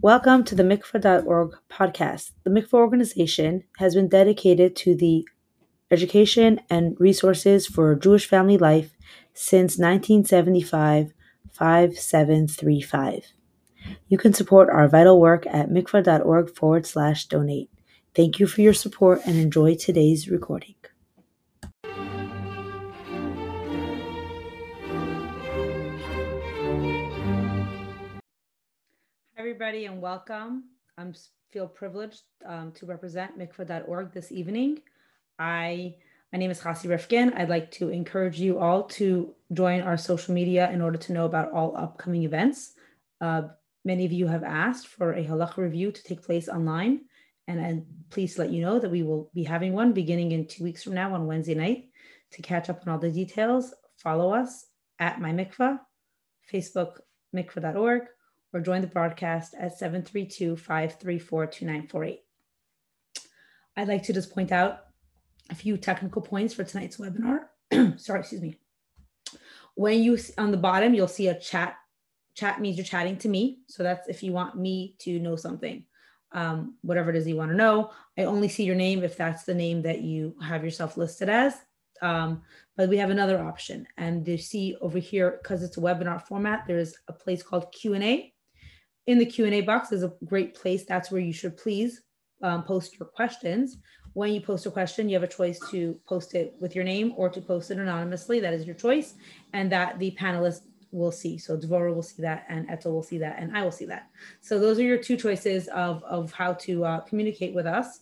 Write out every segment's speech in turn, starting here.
Welcome to the mikvah.org podcast. The mikvah organization has been dedicated to the education and resources for Jewish family life since 1975 5735. You can support our vital work at mikvah.org forward slash donate. Thank you for your support and enjoy today's recording. Everybody, and welcome. I feel privileged um, to represent mikvah.org this evening. I my name is Chassi Rifkin. I'd like to encourage you all to join our social media in order to know about all upcoming events. Uh, many of you have asked for a halacha review to take place online, and I'm pleased to let you know that we will be having one beginning in two weeks from now on Wednesday night. To catch up on all the details, follow us at my mikvah, Facebook mikvah.org, or join the broadcast at 732 534 2948. I'd like to just point out a few technical points for tonight's webinar. Sorry, excuse me. When you on the bottom, you'll see a chat. Chat means you're chatting to me. So that's if you want me to know something, um, whatever it is you want to know. I only see your name if that's the name that you have yourself listed as. Um, but we have another option, and you see over here because it's a webinar format. There's a place called Q and A in the Q&A box is a great place. That's where you should please um, post your questions. When you post a question, you have a choice to post it with your name or to post it anonymously. That is your choice. And that the panelists will see. So Dvora will see that and Etel will see that and I will see that. So those are your two choices of, of how to uh, communicate with us.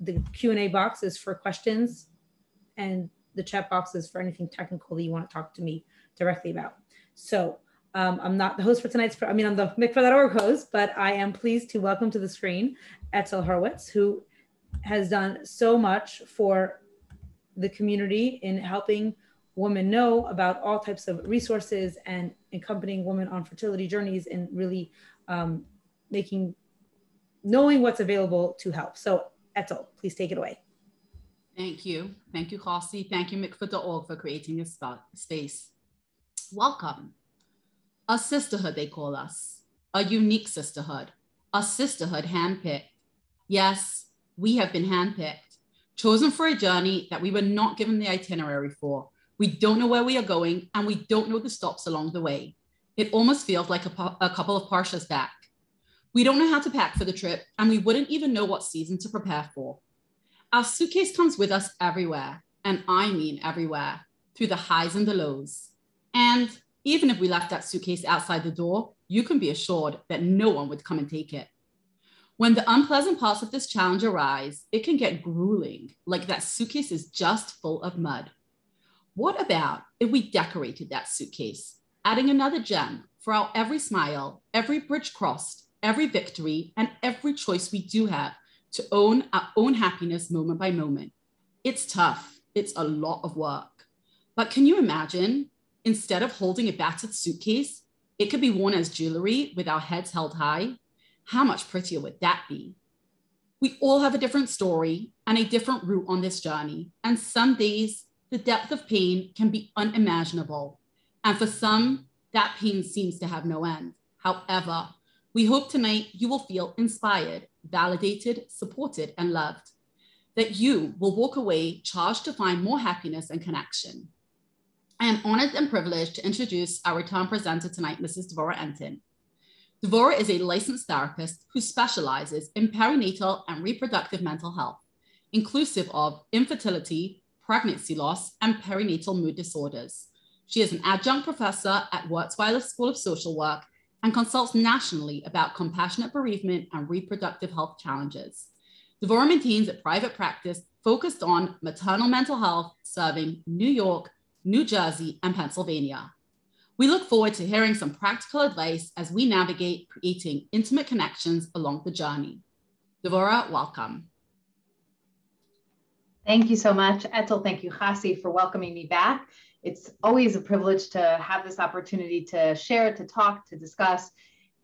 The Q&A box is for questions and the chat box is for anything technical that you want to talk to me directly about. So um, I'm not the host for tonight's, I mean, I'm the mikvah.org host, but I am pleased to welcome to the screen Etzel Horowitz, who has done so much for the community in helping women know about all types of resources and accompanying women on fertility journeys and really um, making, knowing what's available to help. So Etzel, please take it away. Thank you. Thank you, Chassi. Thank you, mikvah.org, for creating this space. Welcome a sisterhood, they call us, a unique sisterhood, a sisterhood handpicked. Yes, we have been handpicked, chosen for a journey that we were not given the itinerary for. We don't know where we are going, and we don't know the stops along the way. It almost feels like a, a couple of parshas back. We don't know how to pack for the trip, and we wouldn't even know what season to prepare for. Our suitcase comes with us everywhere, and I mean everywhere, through the highs and the lows. And even if we left that suitcase outside the door, you can be assured that no one would come and take it. When the unpleasant parts of this challenge arise, it can get grueling, like that suitcase is just full of mud. What about if we decorated that suitcase, adding another gem for our every smile, every bridge crossed, every victory, and every choice we do have to own our own happiness moment by moment? It's tough, it's a lot of work. But can you imagine Instead of holding a battered suitcase, it could be worn as jewelry with our heads held high. How much prettier would that be? We all have a different story and a different route on this journey. And some days, the depth of pain can be unimaginable. And for some, that pain seems to have no end. However, we hope tonight you will feel inspired, validated, supported, and loved. That you will walk away charged to find more happiness and connection. I am honored and privileged to introduce our return presenter tonight, Mrs. Dvora Entin. Dvora is a licensed therapist who specializes in perinatal and reproductive mental health, inclusive of infertility, pregnancy loss, and perinatal mood disorders. She is an adjunct professor at Wurzweiler School of Social Work and consults nationally about compassionate bereavement and reproductive health challenges. Dvora maintains a private practice focused on maternal mental health, serving New York, New Jersey, and Pennsylvania. We look forward to hearing some practical advice as we navigate creating intimate connections along the journey. Devora, welcome. Thank you so much, Etel. Thank you, Chassi, for welcoming me back. It's always a privilege to have this opportunity to share, to talk, to discuss.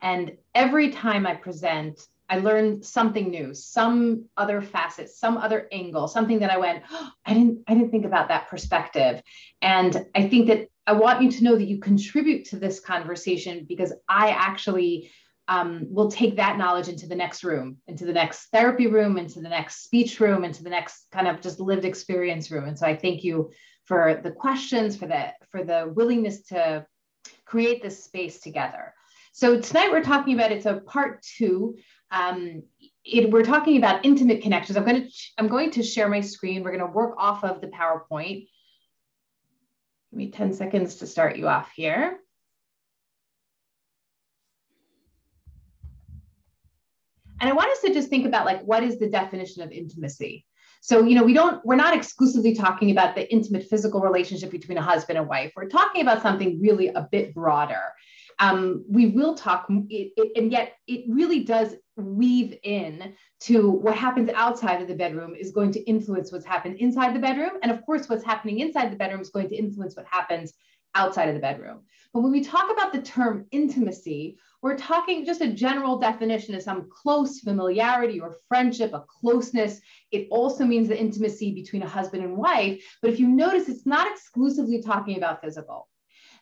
And every time I present, I learned something new, some other facet, some other angle, something that I went, oh, I didn't, I didn't think about that perspective. And I think that I want you to know that you contribute to this conversation because I actually um, we'll take that knowledge into the next room, into the next therapy room, into the next speech room, into the next kind of just lived experience room. And so I thank you for the questions, for the for the willingness to create this space together. So tonight we're talking about it's a part two. Um, it, we're talking about intimate connections. I'm going to I'm going to share my screen. We're going to work off of the PowerPoint. Give me 10 seconds to start you off here. And I want us to just think about like, what is the definition of intimacy? So, you know, we don't, we're not exclusively talking about the intimate physical relationship between a husband and wife. We're talking about something really a bit broader. Um, we will talk, it, it, and yet it really does weave in to what happens outside of the bedroom is going to influence what's happened inside the bedroom. And of course, what's happening inside the bedroom is going to influence what happens outside of the bedroom. But when we talk about the term intimacy, we're talking just a general definition of some close familiarity or friendship, a closeness. It also means the intimacy between a husband and wife. But if you notice, it's not exclusively talking about physical.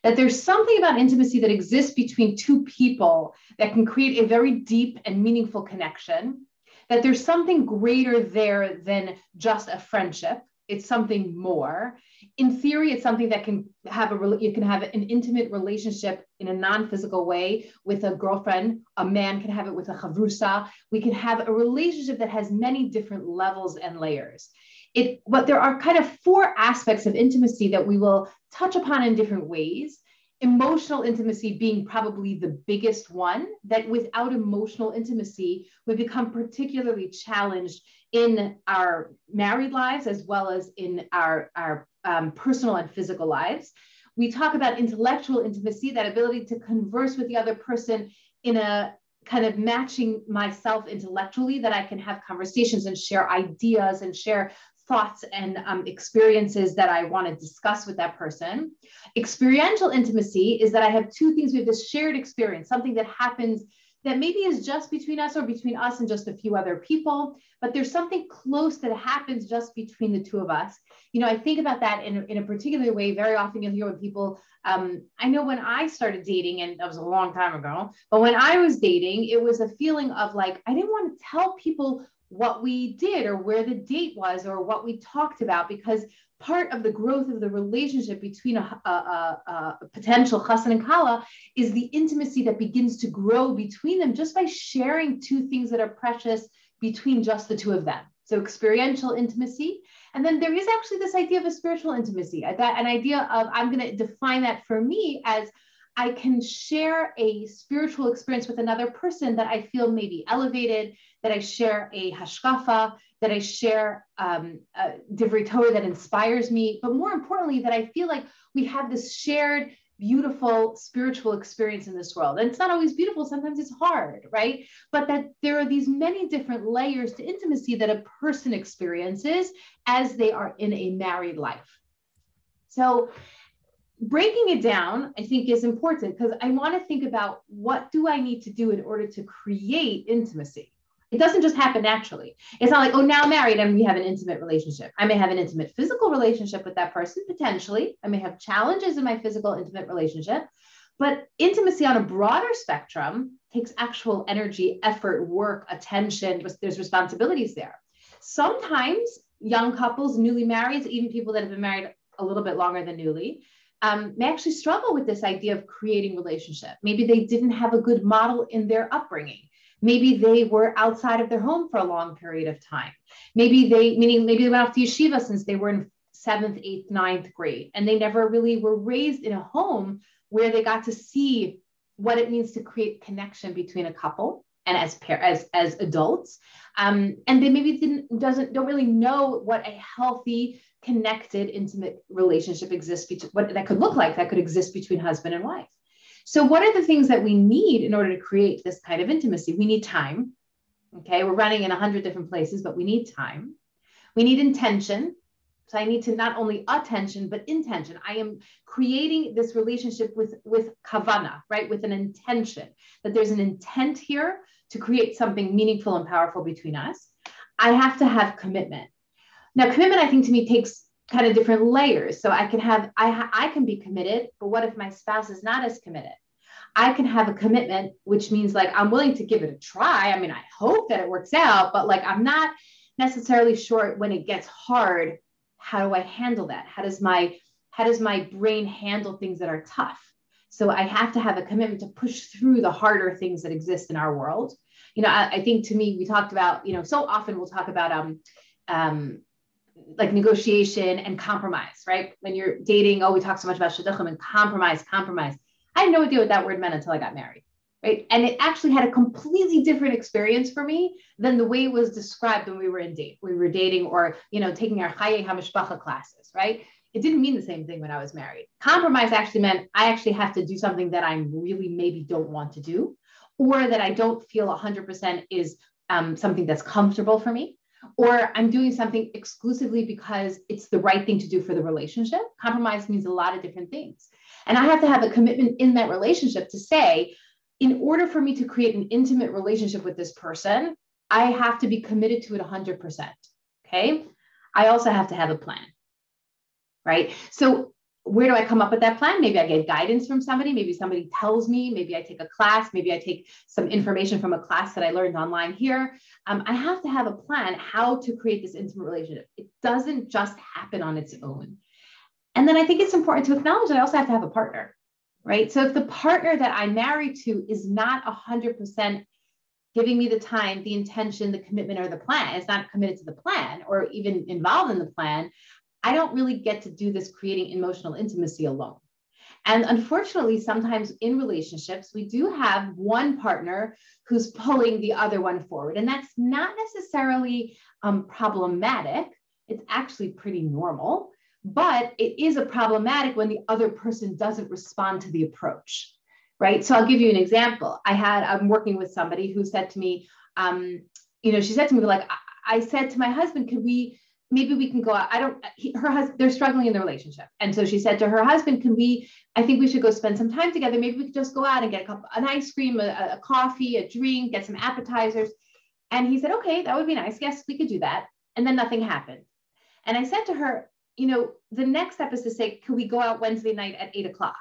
That there's something about intimacy that exists between two people that can create a very deep and meaningful connection. That there's something greater there than just a friendship. It's something more. In theory it's something that can have a you can have an intimate relationship in a non-physical way with a girlfriend. A man can have it with a chavrusa. We can have a relationship that has many different levels and layers it but there are kind of four aspects of intimacy that we will touch upon in different ways emotional intimacy being probably the biggest one that without emotional intimacy we become particularly challenged in our married lives as well as in our, our um, personal and physical lives. We talk about intellectual intimacy, that ability to converse with the other person in a kind of matching myself intellectually, that I can have conversations and share ideas and share thoughts and um, experiences that I want to discuss with that person. Experiential intimacy is that I have two things. We have this shared experience, something that happens that maybe is just between us or between us and just a few other people, but there's something close that happens just between the two of us. You know, I think about that in, in a particular way. Very often you'll hear when people, um, I know when I started dating, and that was a long time ago, but when I was dating, it was a feeling of like, I didn't want to tell people what we did or where the date was or what we talked about because part of the growth of the relationship between a, a, a, a potential chassan and kala is the intimacy that begins to grow between them just by sharing two things that are precious between just the two of them. So experiential intimacy. And then there is actually this idea of a spiritual intimacy, that an idea of I'm going to define that for me as I can share a spiritual experience with another person that I feel maybe elevated, that I share a hashkafa, that I share um, a divrei Torah that inspires me, but more importantly, that I feel like we have this shared beautiful spiritual experience in this world. And it's not always beautiful, sometimes it's hard, right? But that there are these many different layers to intimacy that a person experiences as they are in a married life. So breaking it down, I think, is important because I want to think about what do I need to do in order to create intimacy. It doesn't just happen naturally. It's not like, oh, now I'm married and we have an intimate relationship. I may have an intimate physical relationship with that person, potentially. I may have challenges in my physical, intimate relationship. But intimacy on a broader spectrum takes actual energy, effort, work, attention. There's responsibilities there. Sometimes young couples, newly married, even people that have been married a little bit longer than newly, um, may actually struggle with this idea of creating relationship. Maybe they didn't have a good model in their upbringing. Maybe they were outside of their home for a long period of time. Maybe they, meaning maybe they went off to yeshiva since they were in seventh, eighth, ninth grade, and they never really were raised in a home where they got to see what it means to create connection between a couple and as par- as as adults um, and they maybe didn't doesn't don't really know what a healthy connected intimate relationship exists between what that could look like that could exist between husband and wife so what are the things that we need in order to create this kind of intimacy we need time okay we're running in 100 different places but we need time we need intention so I need to not only attention, but intention. I am creating this relationship with, with kavana, right? With an intention that there's an intent here to create something meaningful and powerful between us. I have to have commitment. Now, commitment, I think to me takes kind of different layers. So I can have, I, I can be committed, but what if my spouse is not as committed? I can have a commitment, which means like I'm willing to give it a try. I mean, I hope that it works out, but like I'm not necessarily sure when it gets hard, how do I handle that? How does my how does my brain handle things that are tough? So I have to have a commitment to push through the harder things that exist in our world. You know, I, I think to me, we talked about, you know, so often we'll talk about um, um, like negotiation and compromise, right? When you're dating, oh, we talk so much about shidduchim and compromise, compromise. I had no idea what that word meant until I got married, right? And it actually had a completely different experience for me than the way it was described when we were in date. We were dating or, you know, taking our Chaye HaMishpacha classes, right? It didn't mean the same thing when I was married. Compromise actually meant I actually have to do something that I really maybe don't want to do, or that I don't feel 100% is um, something that's comfortable for me or I'm doing something exclusively because it's the right thing to do for the relationship. Compromise means a lot of different things. And I have to have a commitment in that relationship to say, in order for me to create an intimate relationship with this person, I have to be committed to it 100%. Okay. I also have to have a plan. Right. So where do I come up with that plan? Maybe I get guidance from somebody. Maybe somebody tells me. Maybe I take a class. Maybe I take some information from a class that I learned online here. Um, I have to have a plan how to create this intimate relationship. It doesn't just happen on its own. And then I think it's important to acknowledge that I also have to have a partner, right? So if the partner that I marry to is not 100% giving me the time, the intention, the commitment, or the plan, it's not committed to the plan or even involved in the plan, I don't really get to do this creating emotional intimacy alone. And unfortunately, sometimes in relationships, we do have one partner who's pulling the other one forward. And that's not necessarily um, problematic. It's actually pretty normal, but it is a problematic when the other person doesn't respond to the approach, right? So I'll give you an example. I had, I'm working with somebody who said to me, um, you know, she said to me, like, I said to my husband, could we maybe we can go out. I don't, he, her husband, they're struggling in the relationship. And so she said to her husband, can we, I think we should go spend some time together. Maybe we could just go out and get a cup, an ice cream, a, a coffee, a drink, get some appetizers. And he said, okay, that would be nice. Yes, we could do that. And then nothing happened. And I said to her, you know, the next step is to say, could we go out Wednesday night at eight o'clock?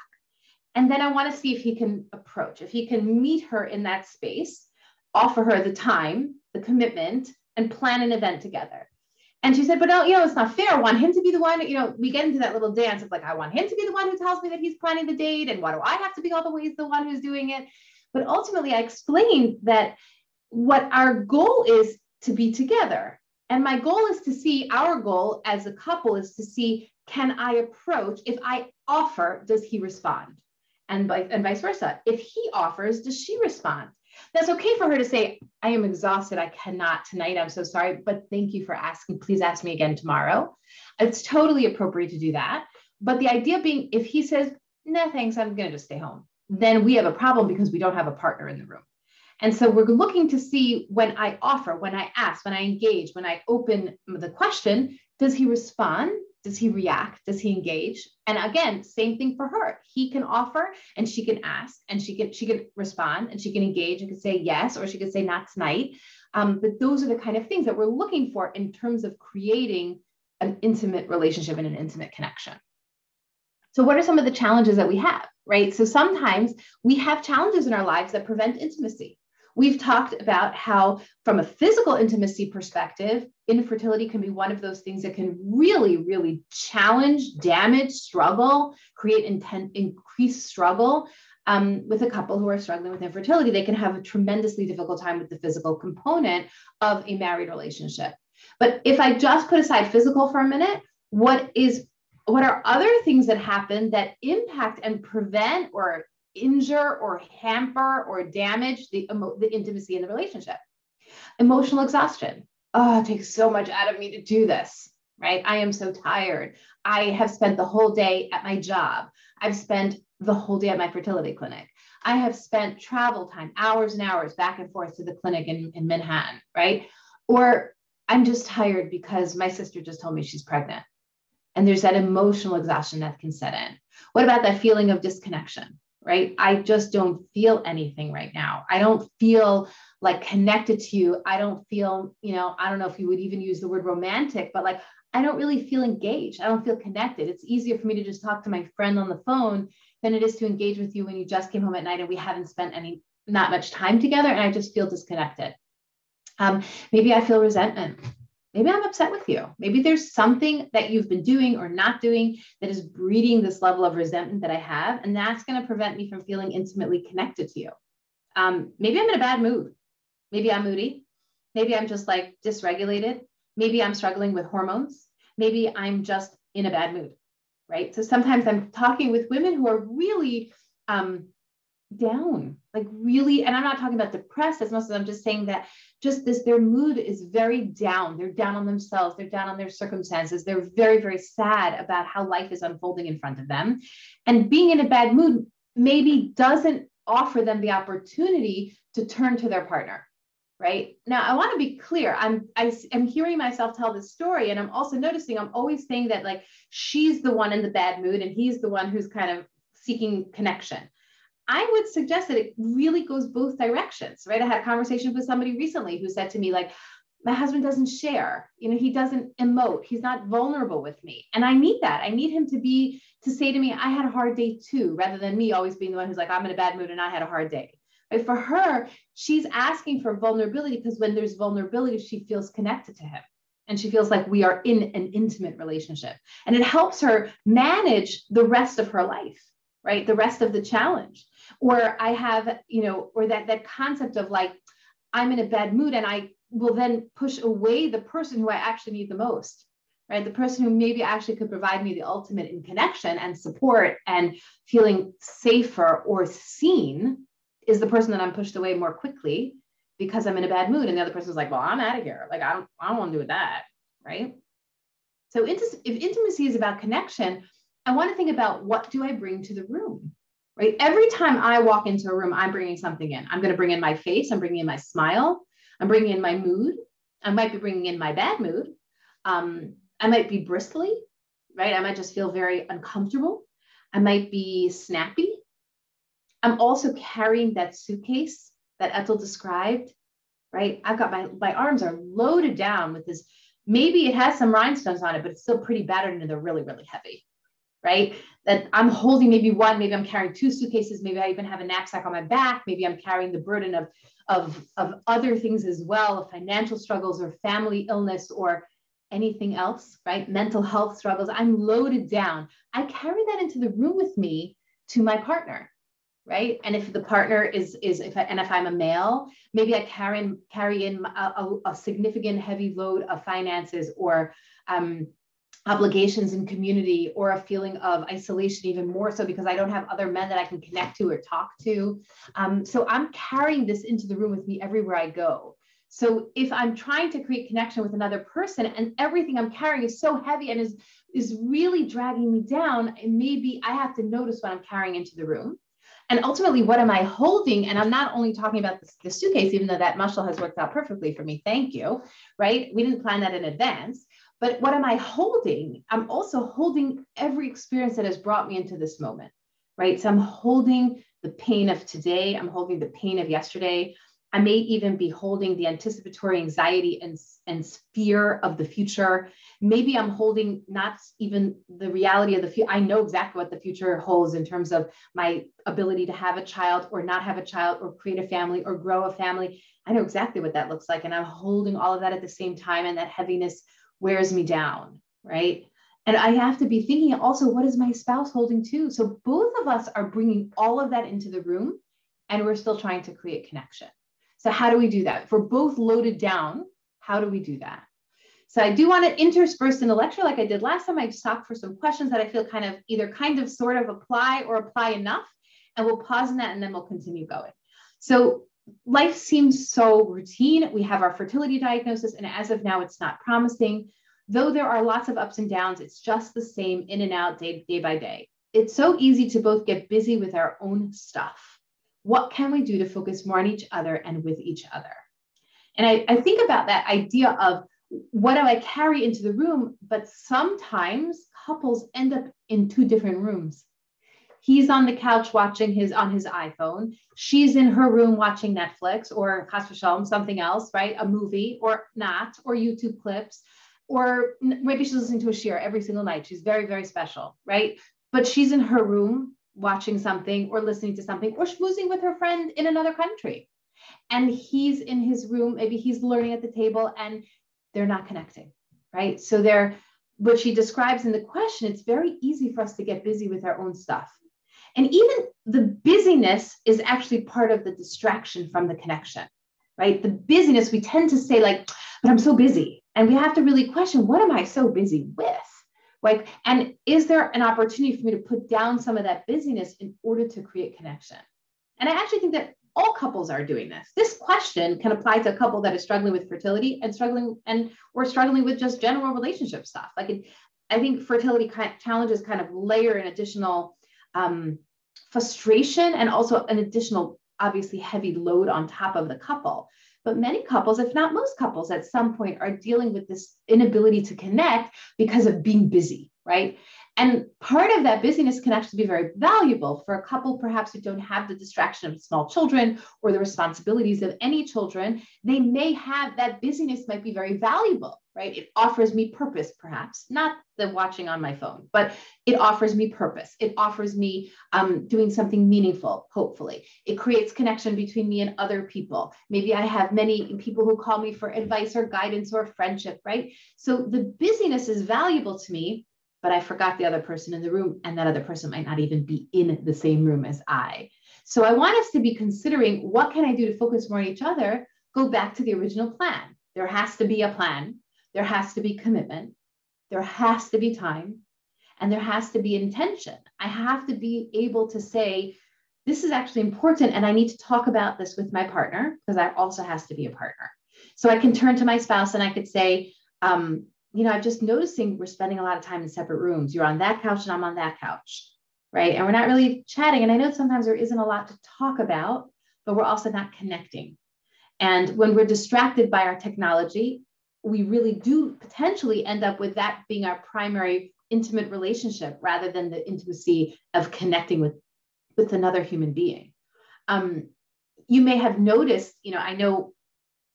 And then I want to see if he can approach, if he can meet her in that space, offer her the time, the commitment, and plan an event together. And she said, but no, you know, it's not fair. I want him to be the one, you know, we get into that little dance of like, I want him to be the one who tells me that he's planning the date. And why do I have to be all the ways the one who's doing it? But ultimately, I explained that what our goal is to be together. And my goal is to see our goal as a couple is to see can I approach? If I offer, does he respond? And, and vice versa. If he offers, does she respond? That's okay for her to say, I am exhausted. I cannot tonight. I'm so sorry, but thank you for asking. Please ask me again tomorrow. It's totally appropriate to do that. But the idea being, if he says, no, thanks, I'm going to just stay home, then we have a problem because we don't have a partner in the room. And so we're looking to see when I offer, when I ask, when I engage, when I open the question, does he respond? Does he react? Does he engage? And again, same thing for her. He can offer and she can ask and she can she can respond and she can engage and can say yes or she can say not tonight. Um, but those are the kind of things that we're looking for in terms of creating an intimate relationship and an intimate connection. So, what are some of the challenges that we have, right? So, sometimes we have challenges in our lives that prevent intimacy. We've talked about how, from a physical intimacy perspective, infertility can be one of those things that can really, really challenge, damage, struggle, create intent, increased struggle. Um, with a couple who are struggling with infertility, they can have a tremendously difficult time with the physical component of a married relationship. But if I just put aside physical for a minute, what is what are other things that happen that impact and prevent or injure or hamper or damage the, the intimacy in the relationship. Emotional exhaustion. Oh, it takes so much out of me to do this, right? I am so tired. I have spent the whole day at my job. I've spent the whole day at my fertility clinic. I have spent travel time, hours and hours back and forth to the clinic in, in Manhattan, right? Or I'm just tired because my sister just told me she's pregnant. And there's that emotional exhaustion that can set in. What about that feeling of disconnection? Right? I just don't feel anything right now. I don't feel like connected to you. I don't feel, you know, I don't know if you would even use the word romantic, but like I don't really feel engaged. I don't feel connected. It's easier for me to just talk to my friend on the phone than it is to engage with you when you just came home at night and we haven't spent any not much time together and I just feel disconnected. Um, maybe I feel resentment. Maybe I'm upset with you. Maybe there's something that you've been doing or not doing that is breeding this level of resentment that I have. And that's going to prevent me from feeling intimately connected to you. Um, maybe I'm in a bad mood. Maybe I'm moody. Maybe I'm just like dysregulated. Maybe I'm struggling with hormones. Maybe I'm just in a bad mood, right? So sometimes I'm talking with women who are really um, down, like really, and I'm not talking about depressed as much as I'm just saying that just this, their mood is very down. They're down on themselves, they're down on their circumstances, they're very, very sad about how life is unfolding in front of them. And being in a bad mood maybe doesn't offer them the opportunity to turn to their partner right? Now i want to be clear. I'm I, am hearing myself tell this story and i'm also noticing i'm always saying that like she's the one in the bad mood and he's the one who's kind of seeking connection I would suggest that it really goes both directions, right? I had a conversation with somebody recently who said to me, like, my husband doesn't share, you know, he doesn't emote, he's not vulnerable with me. And I need that. I need him to be, to say to me, I had a hard day too, rather than me always being the one who's like, I'm in a bad mood and I had a hard day. But for her, she's asking for vulnerability because when there's vulnerability, she feels connected to him and she feels like we are in an intimate relationship. And it helps her manage the rest of her life, right? The rest of the challenge. Or i have you know or that that concept of like i'm in a bad mood and i will then push away the person who i actually need the most right? The person who maybe actually could provide me the ultimate in connection and support and feeling safer or seen is the person that i'm pushed away more quickly because i'm in a bad mood. And the other person's like well i'm out of here. Like i don't i don't want to do that right? So if intimacy is about connection i want to think about what do i bring to the room right? Every time I walk into a room, I'm bringing something in. I'm going to bring in my face. I'm bringing in my smile. I'm bringing in my mood. I might be bringing in my bad mood. Um, I might be bristly, right? I might just feel very uncomfortable. I might be snappy. I'm also carrying that suitcase that Ethel described, right? I've got my, my arms are loaded down with this. Maybe it has some rhinestones on it, but it's still pretty battered and they're really, really heavy right? That I'm holding maybe one, maybe I'm carrying two suitcases, maybe I even have a knapsack on my back, maybe I'm carrying the burden of, of, of other things as well, financial struggles or family illness or anything else, right? Mental health struggles. I'm loaded down. I carry that into the room with me to my partner, right? And if the partner is is if I, and if I'm a male, maybe I carry in, carry in a, a, a significant heavy load of finances or um, obligations in community or a feeling of isolation even more so because i don't have other men that i can connect to or talk to. Um, so i'm carrying this into the room with me everywhere i go. So if i'm trying to create connection with another person and everything i'm carrying is so heavy and is is really dragging me down maybe i have to notice what i'm carrying into the room. And ultimately what am i holding? And i'm not only talking about the, the suitcase even though that muscle has worked out perfectly for me thank you right? We didn't plan that in advance but what am I holding? I'm also holding every experience that has brought me into this moment, right? So I'm holding the pain of today. I'm holding the pain of yesterday. I may even be holding the anticipatory anxiety and, and fear of the future. Maybe I'm holding not even the reality of the future. I know exactly what the future holds in terms of my ability to have a child or not have a child or create a family or grow a family. I know exactly what that looks like. And I'm holding all of that at the same time. And that heaviness wears me down, right? And I have to be thinking also, what is my spouse holding too? So both of us are bringing all of that into the room and we're still trying to create connection. So, how do we do that? If we're both loaded down, how do we do that? So, I do want to intersperse in the lecture like I did last time. I stopped for some questions that I feel kind of either kind of sort of apply or apply enough. And we'll pause in that and then we'll continue going. So, life seems so routine. We have our fertility diagnosis, and as of now, it's not promising. Though there are lots of ups and downs, it's just the same in and out day, day by day. It's so easy to both get busy with our own stuff. What can we do to focus more on each other and with each other? And I, I think about that idea of what do I carry into the room? But sometimes couples end up in two different rooms he's on the couch watching his on his iphone she's in her room watching netflix or something else right a movie or not or youtube clips or maybe she's listening to a shiur every single night. She's very, very special, right? But she's in her room watching something or listening to something or schmoozing with her friend in another country. And he's in his room, maybe he's learning at the table and they're not connecting, right? So they're what she describes in the question, it's very easy for us to get busy with our own stuff. And even the busyness is actually part of the distraction from the connection, right? The busyness, we tend to say, like, but I'm so busy. And we have to really question, what am I so busy with? Like, and is there an opportunity for me to put down some of that busyness in order to create connection? And I actually think that all couples are doing this. This question can apply to a couple that is struggling with fertility and struggling and or struggling with just general relationship stuff. Like it, I think fertility challenges kind of layer an additional um, frustration and also an additional, obviously, heavy load on top of the couple. But many couples, if not most couples, at some point are dealing with this inability to connect because of being busy, right? And part of that busyness can actually be very valuable for a couple, perhaps who don't have the distraction of small children or the responsibilities of any children. They may have that busyness, might be very valuable, right? It offers me purpose, perhaps, not the watching on my phone, but it offers me purpose. It offers me um, doing something meaningful, hopefully. It creates connection between me and other people. Maybe I have many people who call me for advice or guidance or friendship, right? So the busyness is valuable to me but I forgot the other person in the room, and that other person might not even be in the same room as I. So I want us to be considering what can I do to focus more on each other? Go back to the original plan. There has to be a plan, there has to be commitment, there has to be time, and there has to be intention. I have to be able to say, this is actually important, and I need to talk about this with my partner because that also has to be a partner. So I can turn to my spouse and I could say, um, you know, I'm just noticing we're spending a lot of time in separate rooms. You're on that couch and I'm on that couch, right? And we're not really chatting. And I know sometimes there isn't a lot to talk about, but we're also not connecting. And when we're distracted by our technology, we really do potentially end up with that being our primary intimate relationship rather than the intimacy of connecting with, with another human being. Um, you may have noticed, you know, I know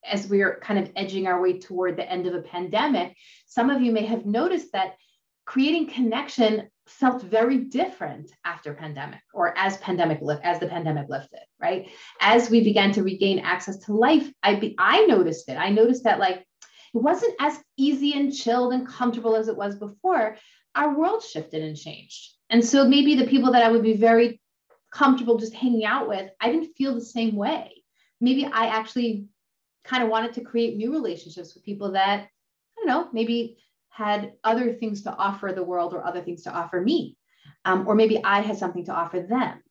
as we're kind of edging our way toward the end of a pandemic, some of you may have noticed that creating connection felt very different after pandemic or as pandemic lift as the pandemic lifted right as we began to regain access to life i be, i noticed it i noticed that like it wasn't as easy and chilled and comfortable as it was before our world shifted and changed and so maybe the people that i would be very comfortable just hanging out with i didn't feel the same way maybe i actually kind of wanted to create new relationships with people that, I don't know, maybe had other things to offer the world or other things to offer me. Um, or maybe I had something to offer them.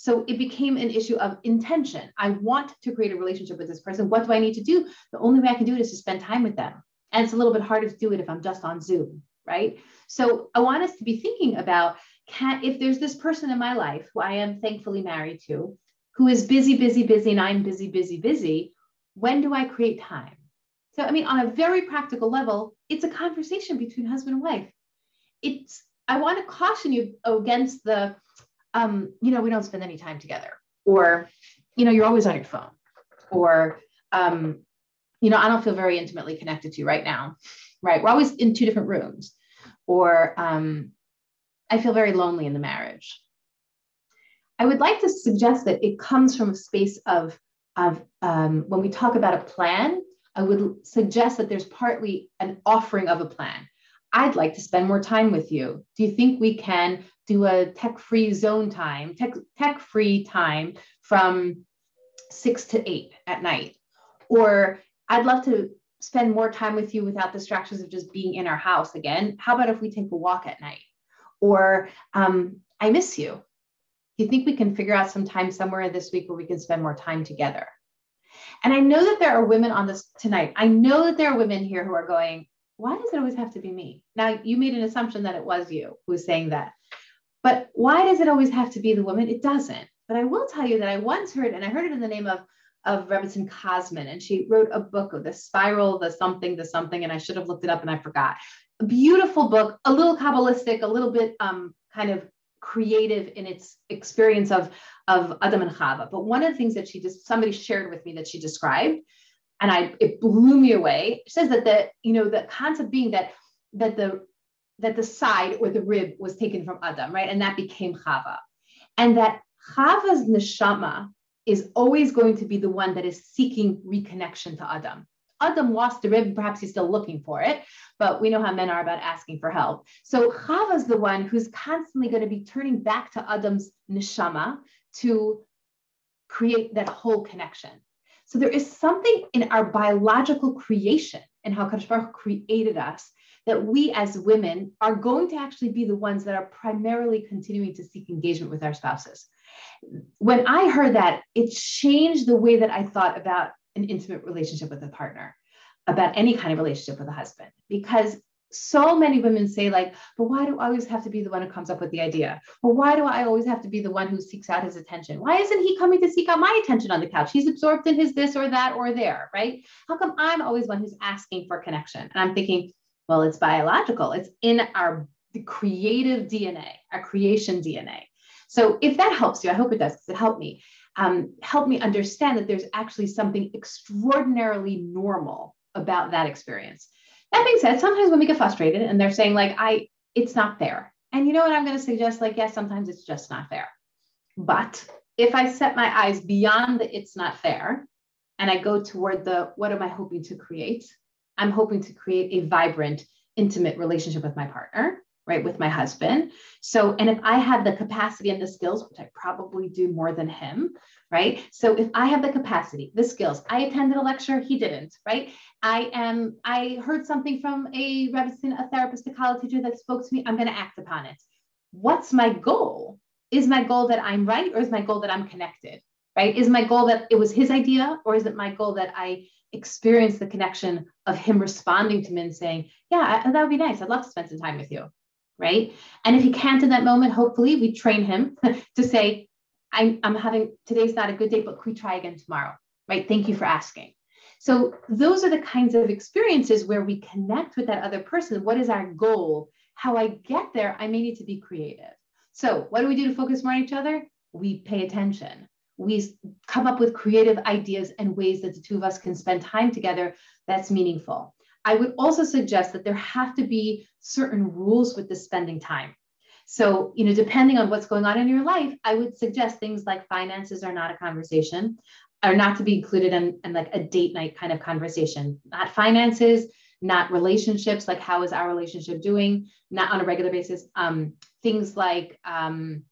So it became an issue of intention. I want to create a relationship with this person. What do I need to do? The only way I can do it is to spend time with them. And it's a little bit harder to do it if I'm just on Zoom, right? So I want us to be thinking about can, if there's this person in my life who I am thankfully married to, who is busy, busy, busy, and I'm busy, busy, busy, when do I create time? So, I mean, on a very practical level, it's a conversation between husband and wife. It's, I want to caution you against the, um, you know, we don't spend any time together, or, you know, you're always on your phone, or, um, you know, I don't feel very intimately connected to you right now, right? We're always in two different rooms, or um, I feel very lonely in the marriage. I would like to suggest that it comes from a space of of um, when we talk about a plan, I would suggest that there's partly an offering of a plan. I'd like to spend more time with you. Do you think we can do a tech-free zone time, tech, tech-free time from six to eight at night? Or I'd love to spend more time with you without distractions of just being in our house again. How about if we take a walk at night? Or um, I miss you do you think we can figure out some time somewhere this week where we can spend more time together? And I know that there are women on this tonight. I know that there are women here who are going, why does it always have to be me? Now, you made an assumption that it was you who was saying that. But why does it always have to be the woman? It doesn't. But I will tell you that I once heard, and I heard it in the name of, of Rebbetzin Kosman, and she wrote a book of the spiral, the something, the something, and I should have looked it up and I forgot. A beautiful book, a little Kabbalistic, a little bit um, kind of creative in its experience of, of Adam and Chava. But one of the things that she just somebody shared with me that she described, and I it blew me away. It says that the you know the concept being that that the that the side or the rib was taken from Adam, right? And that became Chava. And that Chava's neshama is always going to be the one that is seeking reconnection to Adam. Adam lost the rib, perhaps he's still looking for it, but we know how men are about asking for help. So Chava's the one who's constantly going to be turning back to Adam's neshama to create that whole connection. So there is something in our biological creation and how Kadosh created us that we as women are going to actually be the ones that are primarily continuing to seek engagement with our spouses. When I heard that, it changed the way that I thought about an intimate relationship with a partner, about any kind of relationship with a husband, because so many women say like but why do i always have to be the one who comes up with the idea or why do i always have to be the one who seeks out his attention why isn't he coming to seek out my attention on the couch he's absorbed in his this or that or there right how come i'm always one who's asking for connection and i'm thinking well, it's biological, it's in our creative DNA, our creation DNA. So if that helps you, I hope it does because it helped me. Um, help me understand that there's actually something extraordinarily normal about that experience. That being said, sometimes when we get frustrated and they're saying like, I, it's not there. And you know what I'm going to suggest? Like, yes, sometimes it's just not there. But if I set my eyes beyond the it's not fair and I go toward the what am I hoping to create? I'm hoping to create a vibrant, intimate relationship with my partner, right? With my husband. So, and if I have the capacity and the skills, which I probably do more than him, right? So if I have the capacity, the skills, I attended a lecture, he didn't, right? I am, I heard something from a Rebbetzin, a therapist, a college teacher that spoke to me, I'm going to act upon it. What's my goal? Is my goal that I'm right or is my goal that I'm connected? Right? Is my goal that it was his idea or is it my goal that I experience the connection of him responding to me and saying, Yeah, that would be nice. I'd love to spend some time with you. Right. And if he can't in that moment, hopefully we train him to say, I'm, I'm having today's not a good day, but could we try again tomorrow? Right. Thank you for asking. So those are the kinds of experiences where we connect with that other person. What is our goal? How I get there, I may need to be creative. So what do we do to focus more on each other? We pay attention we come up with creative ideas and ways that the two of us can spend time together that's meaningful. I would also suggest that there have to be certain rules with the spending time. So, you know, depending on what's going on in your life, I would suggest things like finances are not a conversation, are not to be included in, in like a date night kind of conversation. Not finances, not relationships, like how is our relationship doing, not on a regular basis. Um, things like um,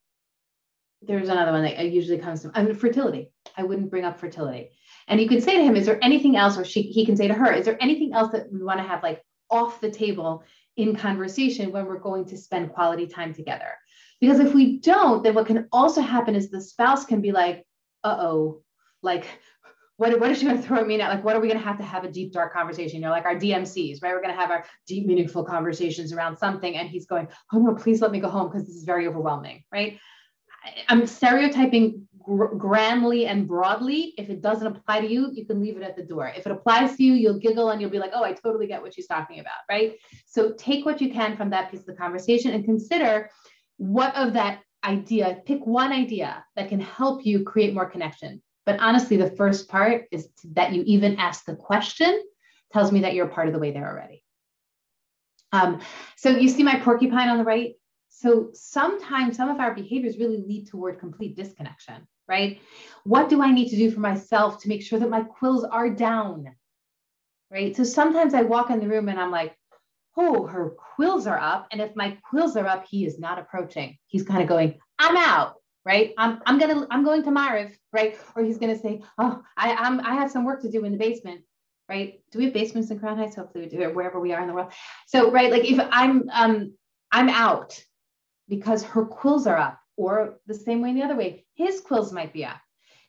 there's another one that usually comes to I mean, fertility. I wouldn't bring up fertility. And you can say to him, is there anything else, or she he can say to her, is there anything else that we want to have like off the table in conversation when we're going to spend quality time together? Because if we don't, then what can also happen is the spouse can be like, uh-oh, like what, what is she going to throw at me now? Like, what are we going to have to have a deep, dark conversation? You know, like our DMCs, right? We're going to have our deep, meaningful conversations around something. And he's going, oh no, please let me go home because this is very overwhelming, right? I'm stereotyping grandly and broadly. If it doesn't apply to you, you can leave it at the door. If it applies to you, you'll giggle and you'll be like, oh, I totally get what she's talking about, right? So take what you can from that piece of the conversation and consider what of that idea, pick one idea that can help you create more connection. But honestly, the first part is that you even ask the question tells me that you're part of the way there already. Um, so you see my porcupine on the right? So sometimes some of our behaviors really lead toward complete disconnection, right? What do I need to do for myself to make sure that my quills are down? Right. So sometimes I walk in the room and I'm like, oh, her quills are up. And if my quills are up, he is not approaching. He's kind of going, I'm out. Right. I'm, I'm gonna I'm going to Mariv, right? Or he's gonna say, Oh, I I'm I have some work to do in the basement right? Do we have basements in Crown Heights? Hopefully we do it wherever we are in the world. So, right, like if I'm um I'm out, because her quills are up, or the same way the other way, his quills might be up.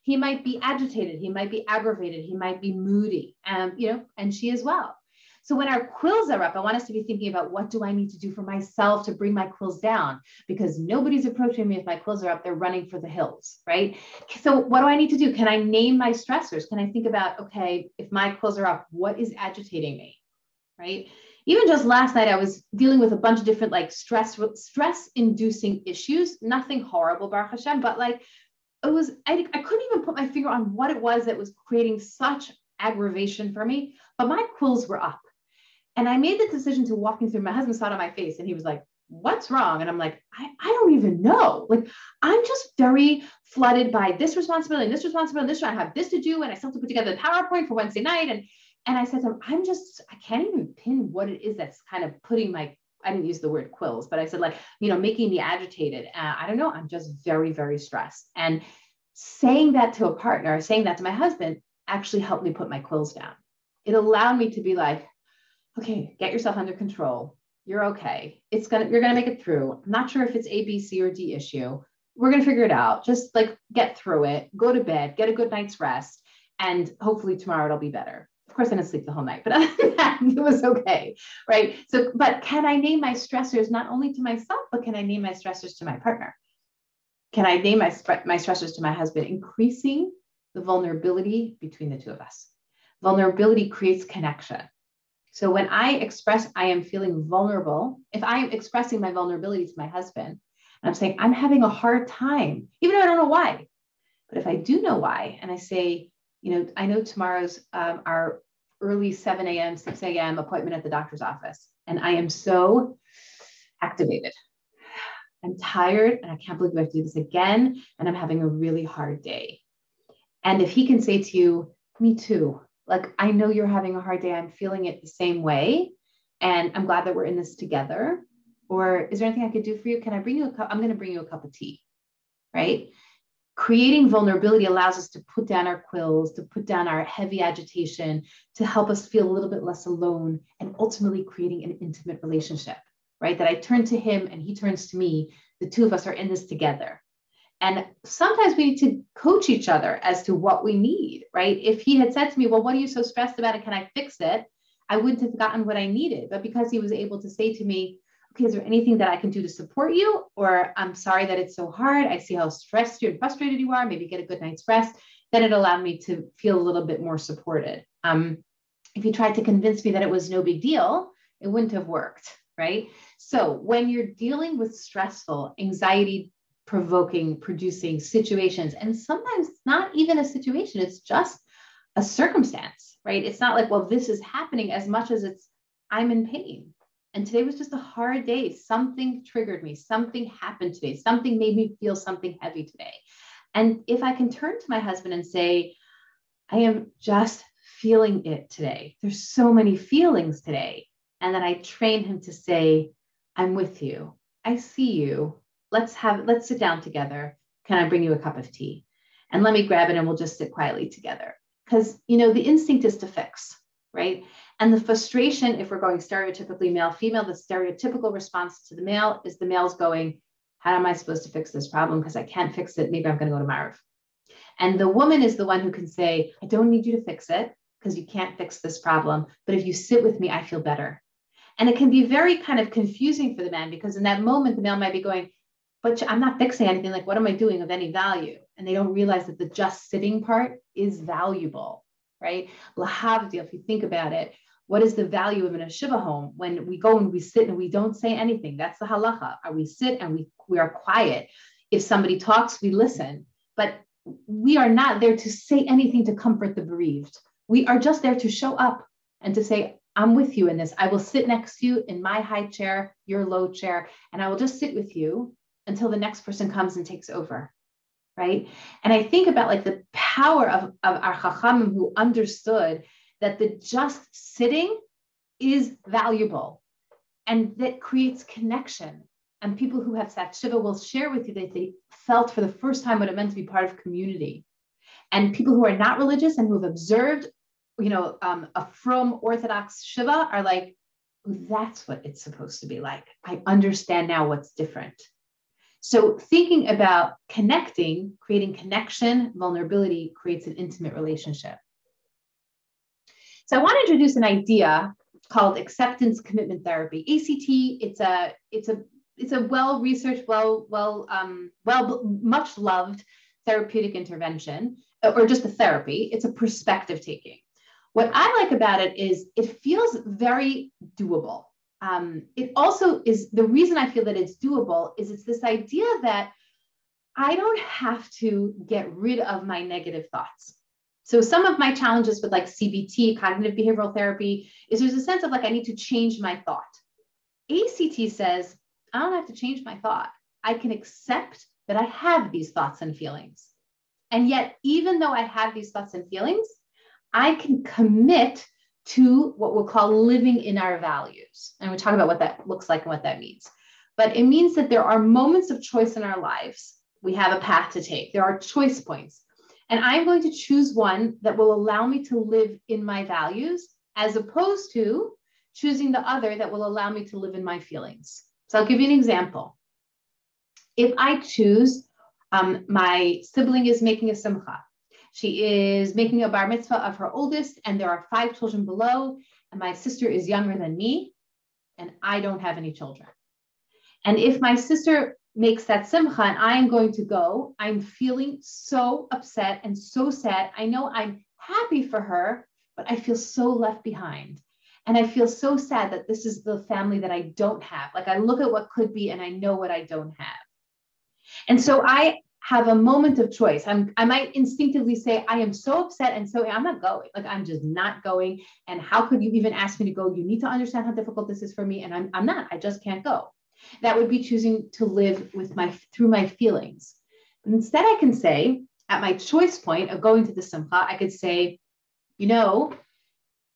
He might be agitated, he might be aggravated, he might be moody, and you know, and she as well. So when our quills are up, I want us to be thinking about what do I need to do for myself to bring my quills down? Because nobody's approaching me if my quills are up, they're running for the hills, right? So what do I need to do? Can I name my stressors? Can I think about, okay, if my quills are up, what is agitating me? Right? Even just last night, I was dealing with a bunch of different like stress stress inducing issues. Nothing horrible, Baruch Hashem, but like it was I, I couldn't even put my finger on what it was that was creating such aggravation for me, but my quills were up. And I made the decision to walking through. My husband saw it on my face and he was like, What's wrong? And I'm like, I, I don't even know. Like, I'm just very flooded by this responsibility and this responsibility. And this, one. I have this to do. And I still have to put together the PowerPoint for Wednesday night. And and I said to him, I'm just, I can't even pin what it is that's kind of putting my, I didn't use the word quills, but I said, like, you know, making me agitated. Uh, I don't know. I'm just very, very stressed. And saying that to a partner, saying that to my husband actually helped me put my quills down. It allowed me to be like, okay, get yourself under control. You're okay. It's gonna, you're gonna make it through. I'm not sure if it's A, B, C, or D issue. We're gonna figure it out. Just like get through it, go to bed, get a good night's rest, and hopefully tomorrow it'll be better. Of course, I didn't sleep the whole night, but other than that, it was okay, right? So, but can I name my stressors not only to myself, but can I name my stressors to my partner? Can I name my, my stressors to my husband? Increasing the vulnerability between the two of us. Vulnerability creates connection. So when I express I am feeling vulnerable, if I'm expressing my vulnerability to my husband, and I'm saying I'm having a hard time, even though I don't know why. But if I do know why, and I say, you know, I know tomorrow's um, our early 7 a.m., 6 a.m. appointment at the doctor's office, and I am so activated. I'm tired and I can't believe we have to do this again. And I'm having a really hard day. And if he can say to you, Me too, like, I know you're having a hard day. I'm feeling it the same way. And I'm glad that we're in this together. Or is there anything I could do for you? Can I bring you a cup? I'm going to bring you a cup of tea. Right. Creating vulnerability allows us to put down our quills, to put down our heavy agitation, to help us feel a little bit less alone, and ultimately creating an intimate relationship, right? That I turn to him and he turns to me. The two of us are in this together. And sometimes we need to coach each other as to what we need, right? If he had said to me, Well, what are you so stressed about? And can I fix it? I wouldn't have gotten what I needed. But because he was able to say to me, Okay, is there anything that I can do to support you? Or I'm sorry that it's so hard. I see how stressed you and frustrated you are. Maybe get a good night's rest. Then it allowed me to feel a little bit more supported. Um, if you tried to convince me that it was no big deal, it wouldn't have worked, right? So when you're dealing with stressful, anxiety provoking, producing situations. And sometimes not even a situation, it's just a circumstance, right? It's not like, well, this is happening as much as it's, I'm in pain. And today was just a hard day. Something triggered me. Something happened today. Something made me feel something heavy today. And if I can turn to my husband and say, I am just feeling it today. There's so many feelings today. And then I train him to say, I'm with you. I see you let's have let's sit down together can i bring you a cup of tea and let me grab it and we'll just sit quietly together because you know the instinct is to fix right and the frustration if we're going stereotypically male female the stereotypical response to the male is the male's going how am i supposed to fix this problem because i can't fix it maybe i'm going to go to Maariv and the woman is the one who can say i don't need you to fix it because you can't fix this problem but if you sit with me i feel better and it can be very kind of confusing for the man because in that moment the male might be going but I'm not fixing anything. Like, what am I doing of any value? And they don't realize that the just sitting part is valuable, right? Lahavdil, if you think about it, what is the value of an shiva home when we go and we sit and we don't say anything? That's the halacha. We sit and we, we are quiet. If somebody talks, we listen. But we are not there to say anything to comfort the bereaved. We are just there to show up and to say, I'm with you in this. I will sit next to you in my high chair, your low chair, and I will just sit with you until the next person comes and takes over right and i think about like the power of, of our chachamim who understood that the just sitting is valuable and that creates connection. And people who have sat shiva will share with you that they felt for the first time what it meant to be part of community. And people who are not religious and who have observed you know um, a frum orthodox shiva are like that's what it's supposed to be like. I understand now what's different. So, thinking about connecting, creating connection, vulnerability creates an intimate relationship. So, I want to introduce an idea called acceptance commitment therapy. ACT. It's a it's a it's a well researched, well well um, well much loved therapeutic intervention, or just a therapy. It's a perspective taking. What I like about it is it feels very doable um, it also is the reason I feel that it's doable is it's this idea that I don't have to get rid of my negative thoughts. So some of my challenges with like CBT, cognitive behavioral therapy, is there's a sense of like I need to change my thought. ACT says I don't have to change my thought. I can accept that I have these thoughts and feelings. And yet, even though I have these thoughts and feelings, I can commit to what we'll call living in our values. And we talk about what that looks like and what that means. But it means that there are moments of choice in our lives. We have a path to take, there are choice points. And I'm going to choose one that will allow me to live in my values as opposed to choosing the other that will allow me to live in my feelings. So I'll give you an example. If I choose, um, my sibling is making a simcha. She is making a bar mitzvah of her oldest, and there are five children below, and my sister is younger than me, and I don't have any children. And if my sister makes that simcha and I am going to go, I'm feeling so upset and so sad. I know I'm happy for her, but I feel so left behind. And I feel so sad that this is the family that I don't have. Like I look at what could be and I know what I don't have. And so I have a moment of choice. I'm, I might instinctively say, I am so upset and so I'm not going. Like I'm just not going. And how could you even ask me to go? You need to understand how difficult this is for me. And I'm, I'm not, I just can't go. That would be choosing to live with my through my feelings. But instead, I can say at my choice point of going to the simcha, I could say, you know,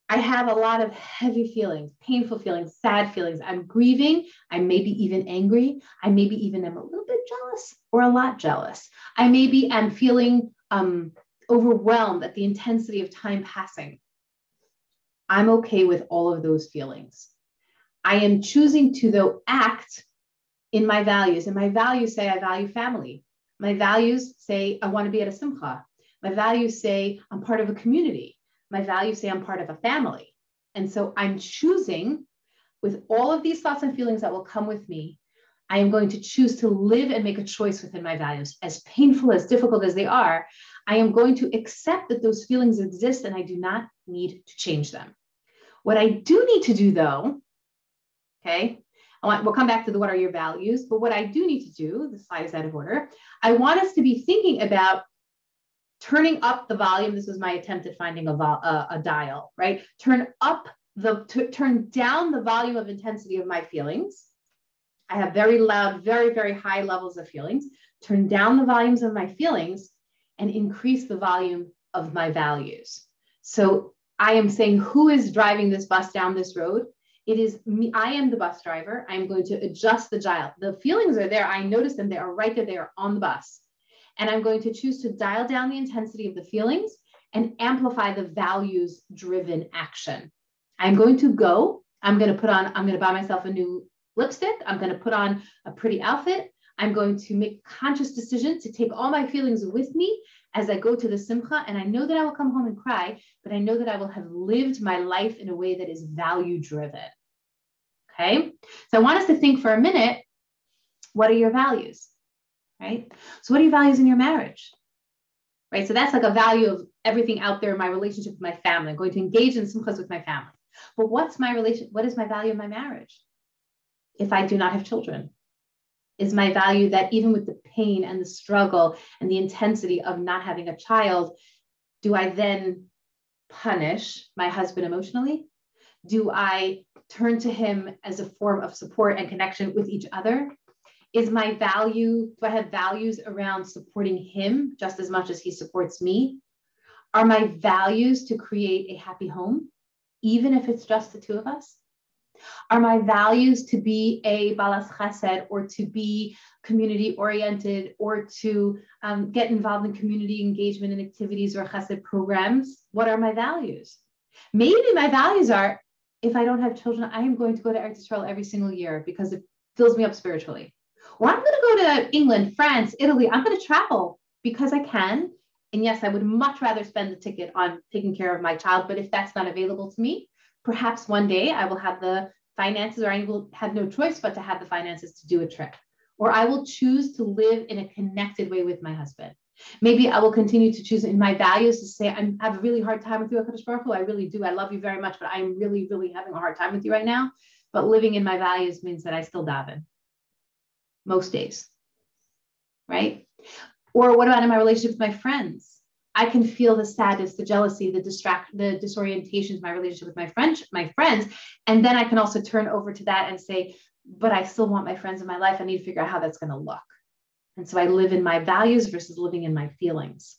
I have a lot of heavy feelings, painful feelings, sad feelings. I'm grieving. I maybe even angry. I maybe even am a little bit jealous or a lot jealous. I maybe am feeling um, overwhelmed at the intensity of time passing. I'm okay with all of those feelings. I am choosing to, though, act in my values. And my values say I value family. My values say I want to be at a simcha. My values say I'm part of a community. My values say I'm part of a family. And so I'm choosing with all of these thoughts and feelings that will come with me. I am going to choose to live and make a choice within my values. As painful, as difficult as they are, I am going to accept that those feelings exist and I do not need to change them. What I do need to do, though, Okay. I want, we'll come back to the what are your values, but what I do need to do, the slide is out of order. I want us to be thinking about turning up the volume. This was my attempt at finding a, a, a dial, right? Turn up the, turn down the volume of intensity of my feelings. I have very loud, very, very high levels of feelings. Turn down the volumes of my feelings and increase the volume of my values. So I am saying, who is driving this bus down this road? It is me, I am the bus driver. I'm going to adjust the dial. The feelings are there. I notice them. They are right there. They are on the bus. And I'm going to choose to dial down the intensity of the feelings and amplify the values driven action. I'm going to go. I'm going to put on, I'm going to buy myself a new lipstick. I'm going to put on a pretty outfit. I'm going to make conscious decision to take all my feelings with me as I go to the simcha. And I know that I will come home and cry, but I know that I will have lived my life in a way that is value driven. Okay. So I want us to think for a minute what are your values? Right. So, what are your values in your marriage? Right. So, that's like a value of everything out there in my relationship with my family. I'm going to engage in simchas with my family. But what's my relation? What is my value in my marriage? If I do not have children, is my value that even with the pain and the struggle and the intensity of not having a child, do I then punish my husband emotionally? Do I turn to him as a form of support and connection with each other? Is my value, do I have values around supporting him just as much as he supports me? Are my values to create a happy home, even if it's just the two of us? Are my values to be a balas chesed or to be community oriented or to um, get involved in community engagement and activities or chesed programs? What are my values? Maybe my values are if I don't have children, I am going to go to Eretz Israel every single year because it fills me up spiritually. Or I'm going to go to England, France, Italy. I'm going to travel because I can. And yes, I would much rather spend the ticket on taking care of my child. But if that's not available to me, perhaps one day I will have the finances or I will have no choice but to have the finances to do a trip. Or I will choose to live in a connected way with my husband. Maybe I will continue to choose in my values to say, I have a really hard time with you, Akadosh Baruch Hu. I really do. I love you very much, but I'm really, really having a hard time with you right now. But living in my values means that I still daven most days, right? Or what about in my relationship with my friends? I can feel the sadness, the jealousy, the distract, the disorientation my relationship with my friends, my friends, and then I can also turn over to that and say, but I still want my friends in my life. I need to figure out how that's going to look. And so I live in my values versus living in my feelings.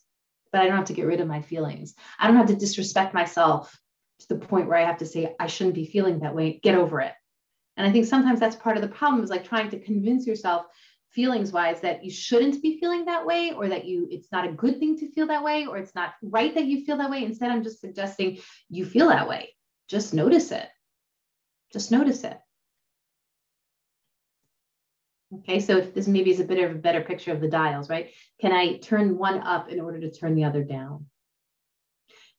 But I don't have to get rid of my feelings. I don't have to disrespect myself to the point where I have to say, I shouldn't be feeling that way. Get over it. And I think sometimes that's part of the problem is like trying to convince yourself feelings wise that you shouldn't be feeling that way or that you it's not a good thing to feel that way or it's not right that you feel that way. Instead i'm just suggesting you feel that way. Just notice it. Just notice it. Okay so if this maybe is a bit of a better picture of the dials right? Can i turn one up in order to turn the other down?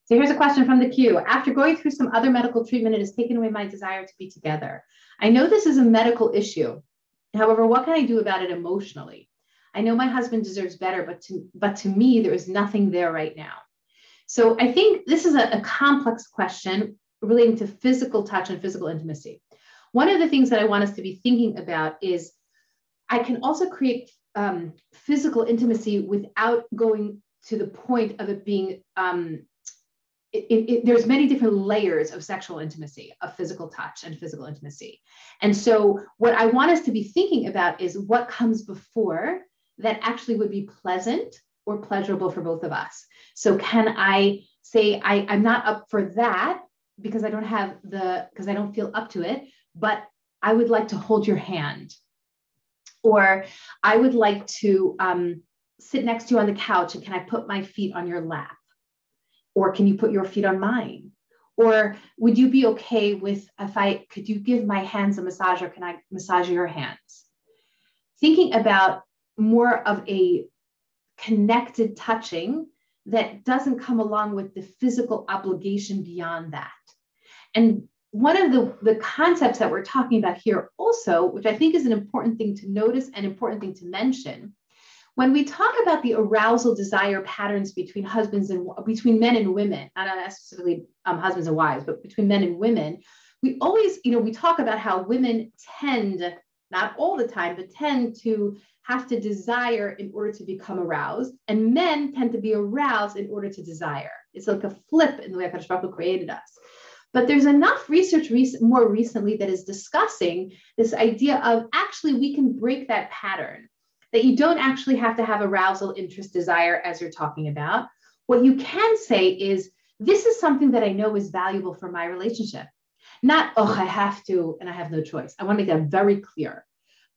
So here's a question from the queue. After going through some other medical treatment, it has taken away my desire to be together. I know this is a medical issue, However, what can I do about it emotionally? I know my husband deserves better, but to, but to me, there is nothing there right now. So I think this is a, a complex question relating to physical touch and physical intimacy. One of the things that I want us to be thinking about is I can also create um, physical intimacy without going to the point of it being um, it, it, there's many different layers of sexual intimacy, of physical touch and physical intimacy. And so, what I want us to be thinking about is what comes before that actually would be pleasant or pleasurable for both of us. So, can I say, I, I'm not up for that because I don't have the, because I don't feel up to it, but I would like to hold your hand. Or I would like to um, sit next to you on the couch and can I put my feet on your lap? Or can you put your feet on mine? Or would you be okay with if I could you give my hands a massage or can I massage your hands? Thinking about more of a connected touching that doesn't come along with the physical obligation beyond that. And one of the, the concepts that we're talking about here also, which I think is an important thing to notice and important thing to mention, when we talk about the arousal desire patterns between husbands and between men and women, not specifically um, husbands and wives, but between men and women, we always, you know, we talk about how women tend, not all the time, but tend to have to desire in order to become aroused, and men tend to be aroused in order to desire. It's like a flip in the way Hakadosh Baruch created us. But there's enough research rec- more recently that is discussing this idea of actually we can break that pattern that you don't actually have to have arousal, interest, desire as you're talking about. What you can say is, this is something that I know is valuable for my relationship. Not, oh, I have to and I have no choice. I want to make that very clear.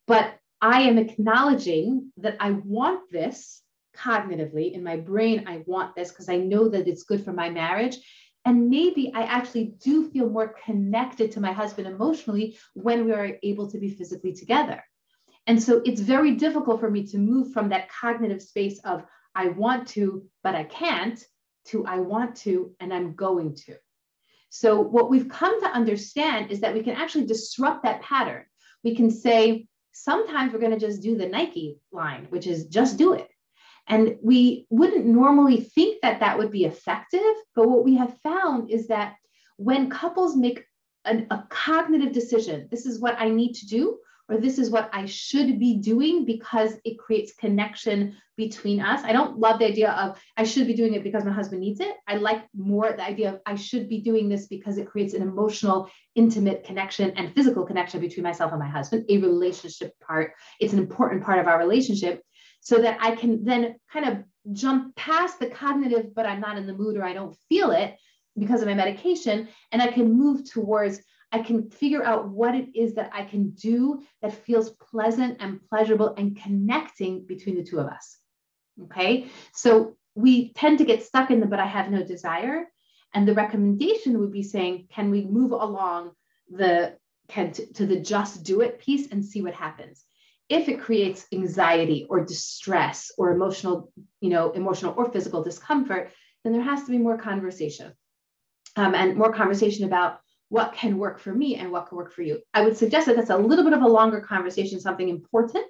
But I am acknowledging that I want this cognitively in my brain. I want this because I know that it's good for my marriage. And maybe I actually do feel more connected to my husband emotionally when we are able to be physically together. And so it's very difficult for me to move from that cognitive space of I want to, but I can't, to I want to, and I'm going to. So, what we've come to understand is that we can actually disrupt that pattern. We can say, sometimes we're going to just do the Nike line, which is just do it. And we wouldn't normally think that that would be effective. But what we have found is that when couples make an, a cognitive decision, this is what I need to do, or this is what I should be doing because it creates connection between us. I don't love the idea of I should be doing it because my husband needs it. I like more the idea of I should be doing this because it creates an emotional, intimate connection and physical connection between myself and my husband, a relationship part. It's an important part of our relationship so that I can then kind of jump past the cognitive, but I'm not in the mood or I don't feel it because of my medication. And I can move towards I can figure out what it is that I can do that feels pleasant and pleasurable and connecting between the two of us. Okay. So we tend to get stuck in the, but I have no desire. And the recommendation would be saying, can we move along the, can to, to the just do it piece and see what happens? If it creates anxiety or distress or emotional, you know, emotional or physical discomfort, then there has to be more conversation um, and more conversation about what can work for me and what can work for you. I would suggest that that's a little bit of a longer conversation, something important.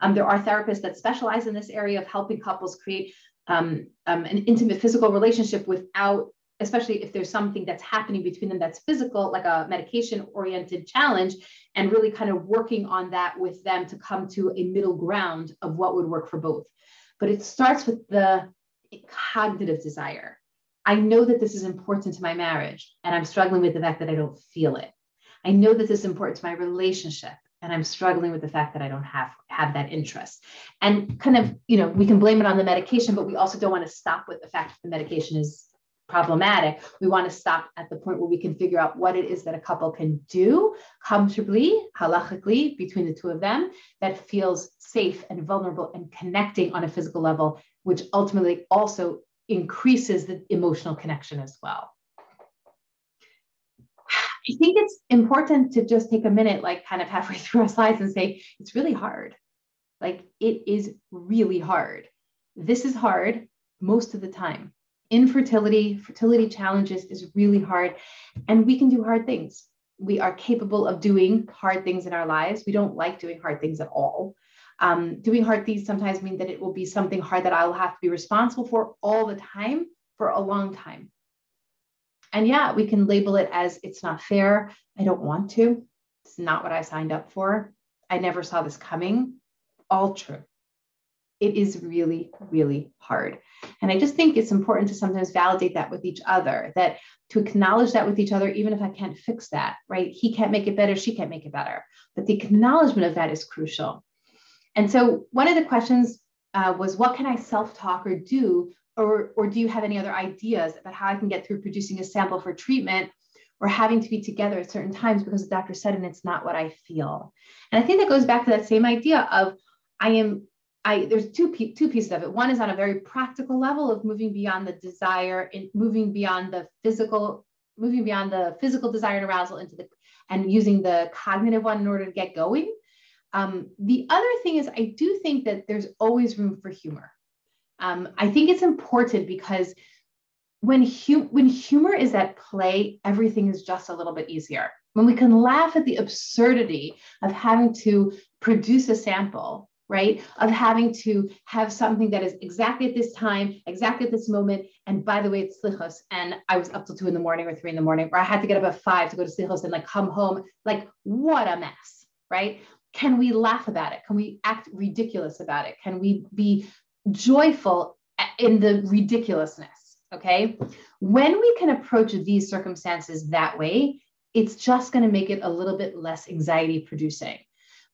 Um, there are therapists that specialize in this area of helping couples create um, um, an intimate physical relationship without, especially if there's something that's happening between them that's physical, like a medication oriented challenge, and really kind of working on that with them to come to a middle ground of what would work for both. But it starts with the cognitive desire. I know that this is important to my marriage and I'm struggling with the fact that I don't feel it. I know that this is important to my relationship and I'm struggling with the fact that I don't have have that interest. And kind of, you know, we can blame it on the medication, but we also don't want to stop with the fact that the medication is problematic. We want to stop at the point where we can figure out what it is that a couple can do comfortably, halachically, between the two of them that feels safe and vulnerable and connecting on a physical level, which ultimately also increases the emotional connection as well. I think it's important to just take a minute, like kind of halfway through our slides, and say, it's really hard. Like it is really hard. This is hard most of the time. Infertility, fertility challenges is really hard, and we can do hard things. We are capable of doing hard things in our lives. We don't like doing hard things at all. Um, doing hard things sometimes mean that it will be something hard that I'll have to be responsible for all the time for a long time. And yeah, we can label it as it's not fair. I don't want to. It's not what I signed up for. I never saw this coming. All true. It is really, really hard. And I just think it's important to sometimes validate that with each other, that to acknowledge that with each other, even if I can't fix that, right? He can't make it better, she can't make it better. But the acknowledgement of that is crucial. And so one of the questions uh, was, what can I self talk or do or, or do you have any other ideas about how I can get through producing a sample for treatment or having to be together at certain times because the doctor said and it's not what I feel? And I think that goes back to that same idea of I am I there's two two pieces of it. One is on a very practical level of moving beyond the desire and moving beyond the physical, moving beyond the physical desire and arousal into the and using the cognitive one in order to get going. Um, the other thing is I do think that there's always room for humor. Um, I think it's important because when, hu- when humor is at play, everything is just a little bit easier. When we can laugh at the absurdity of having to produce a sample, right? Of having to have something that is exactly at this time, exactly at this moment. And by the way, it's slichos. And I was up till two in the morning or three in the morning, or I had to get up at five to go to slichos and like come home. Like, what a mess, right? Can we laugh about it? Can we act ridiculous about it? Can we be joyful in the ridiculousness. Okay. When we can approach these circumstances that way, it's just going to make it a little bit less anxiety producing.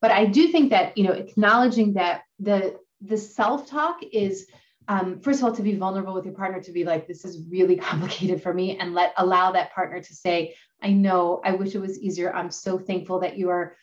But I do think that, you know, acknowledging that the the self-talk is um, first of all to be vulnerable with your partner to be like this is really complicated for me and let allow that partner to say i know i wish it was easier i'm so thankful that you are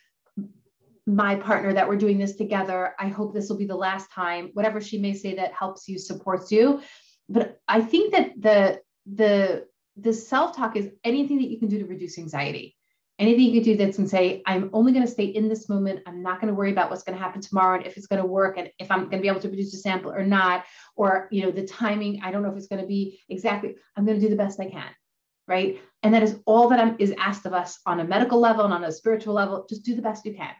my partner that we're doing this together. I hope this will be the last time, whatever she may say that helps you, supports you. But I think that the the the self-talk is anything that you can do to reduce anxiety. Anything you can do that's and say, I'm only going to stay in this moment. I'm not going to worry about what's going to happen tomorrow and if it's going to work and if I'm going to be able to produce a sample or not, or you know, the timing, I don't know if it's going to be exactly, I'm going to do the best I can. Right. And that is all that I'm, is asked of us on a medical level and on a spiritual level. Just do the best you can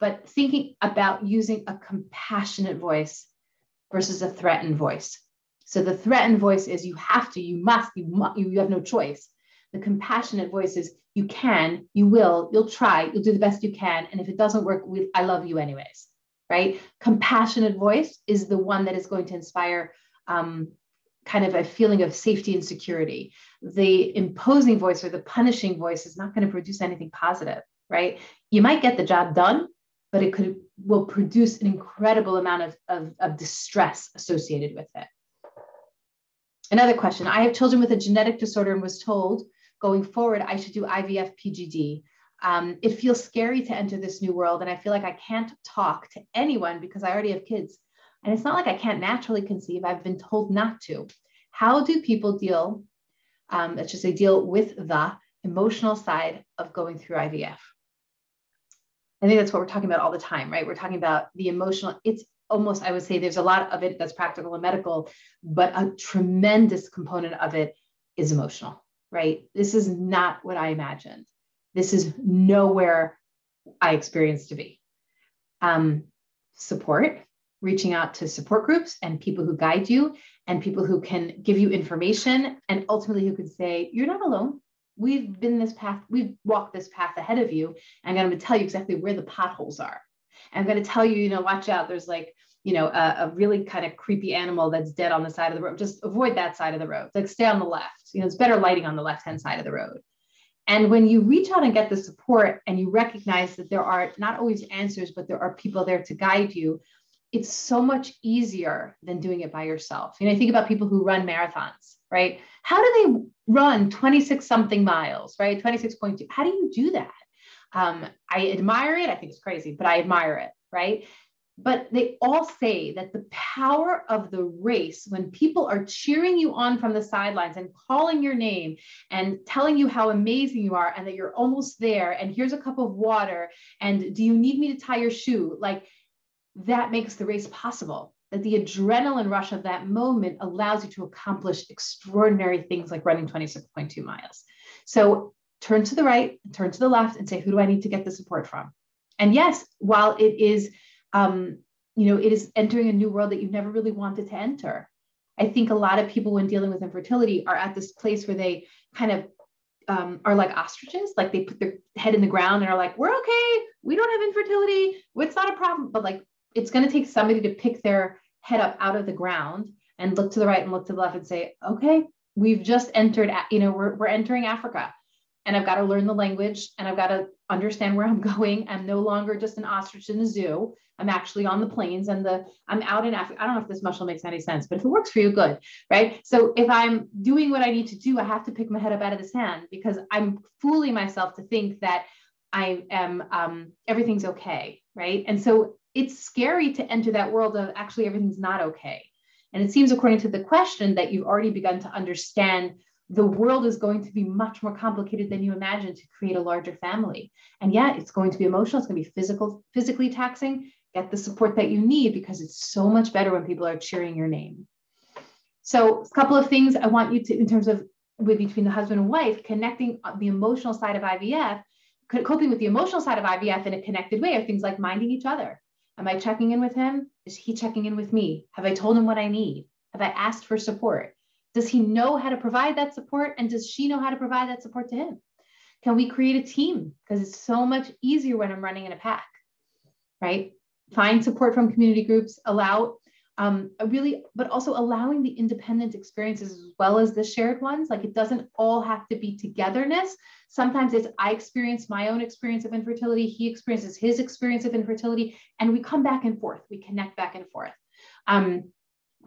but thinking about using a compassionate voice versus a threatened voice. So the threatened voice is you have to, you must, you, must, you have no choice. The compassionate voice is you can, you will, you'll try, you'll do the best you can. And if it doesn't work, we, I love you anyways, right? Compassionate voice is the one that is going to inspire um, kind of a feeling of safety and security. The imposing voice or the punishing voice is not going to produce anything positive, right? You might get the job done, but it could will produce an incredible amount of, of, of distress associated with it. Another question. I have children with a genetic disorder and was told going forward I should do IVF PGD. Um, it feels scary to enter this new world, and I feel like I can't talk to anyone because I already have kids. And it's not like I can't naturally conceive, I've been told not to. How do people deal, um, let's just say, deal with the emotional side of going through IVF? I think that's what we're talking about all the time, right? We're talking about the emotional, it's almost, I would say there's a lot of it that's practical and medical, but a tremendous component of it is emotional, right? This is not what I imagined. This is nowhere I experienced to be. Um, support, reaching out to support groups and people who guide you and people who can give you information and ultimately who can say, you're not alone we've been this path, we've walked this path ahead of you. And I'm going to tell you exactly where the potholes are. I'm going to tell you, you know, watch out. There's like, you know, a, a, really kind of creepy animal that's dead on the side of the road. Just avoid that side of the road. Like stay on the left. You know, it's better lighting on the left hand side of the road. And when you reach out and get the support and you recognize that there are not always answers, but there are people there to guide you, it's so much easier than doing it by yourself. You know, I think about people who run marathons, right? How do they run 26 something miles, right? 26.2. How do you do that? Um, I admire it. I think it's crazy, but I admire it, right? But they all say that the power of the race, when people are cheering you on from the sidelines and calling your name and telling you how amazing you are and that you're almost there, and here's a cup of water, and do you need me to tie your shoe? Like that makes the race possible. That the adrenaline rush of that moment allows you to accomplish extraordinary things like running 26.2 miles. So turn to the right, turn to the left, and say, who do I need to get the support from? And yes, while it is, um, you know, it is entering a new world that you've never really wanted to enter. I think a lot of people, when dealing with infertility, are at this place where they kind of um, are like ostriches, like they put their head in the ground and are like, we're okay, we don't have infertility, it's not a problem. But like, it's going to take somebody to pick their head up out of the ground and look to the right and look to the left and say, okay, we've just entered, you know, we're, we're entering Africa and I've got to learn the language and I've got to understand where I'm going. I'm no longer just an ostrich in the zoo. I'm actually on the plains and the I'm out in Africa. I don't know if this muscle makes any sense, but if it works for you, good, right? So if I'm doing what I need to do, I have to pick my head up out of the sand because I'm fooling myself to think that I am um, everything's okay, right? And so it's scary to enter that world of actually everything's not okay. And it seems, according to the question, that you've already begun to understand the world is going to be much more complicated than you imagine to create a larger family. And yet it's going to be emotional, it's going to be physical, physically taxing. Get the support that you need because it's so much better when people are cheering your name. So, a couple of things I want you to, in terms of with between the husband and wife, connecting the emotional side of IVF, coping with the emotional side of IVF in a connected way are things like minding each other. Am I checking in with him? Is he checking in with me? Have I told him what I need? Have I asked for support? Does he know how to provide that support? And does she know how to provide that support to him? Can we create a team? Because it's so much easier when I'm running in a pack, right? Find support from community groups, allow um, really, but also allowing the independent experiences as well as the shared ones. Like it doesn't all have to be togetherness. Sometimes it's I experience my own experience of infertility, he experiences his experience of infertility, and we come back and forth. We connect back and forth. Um,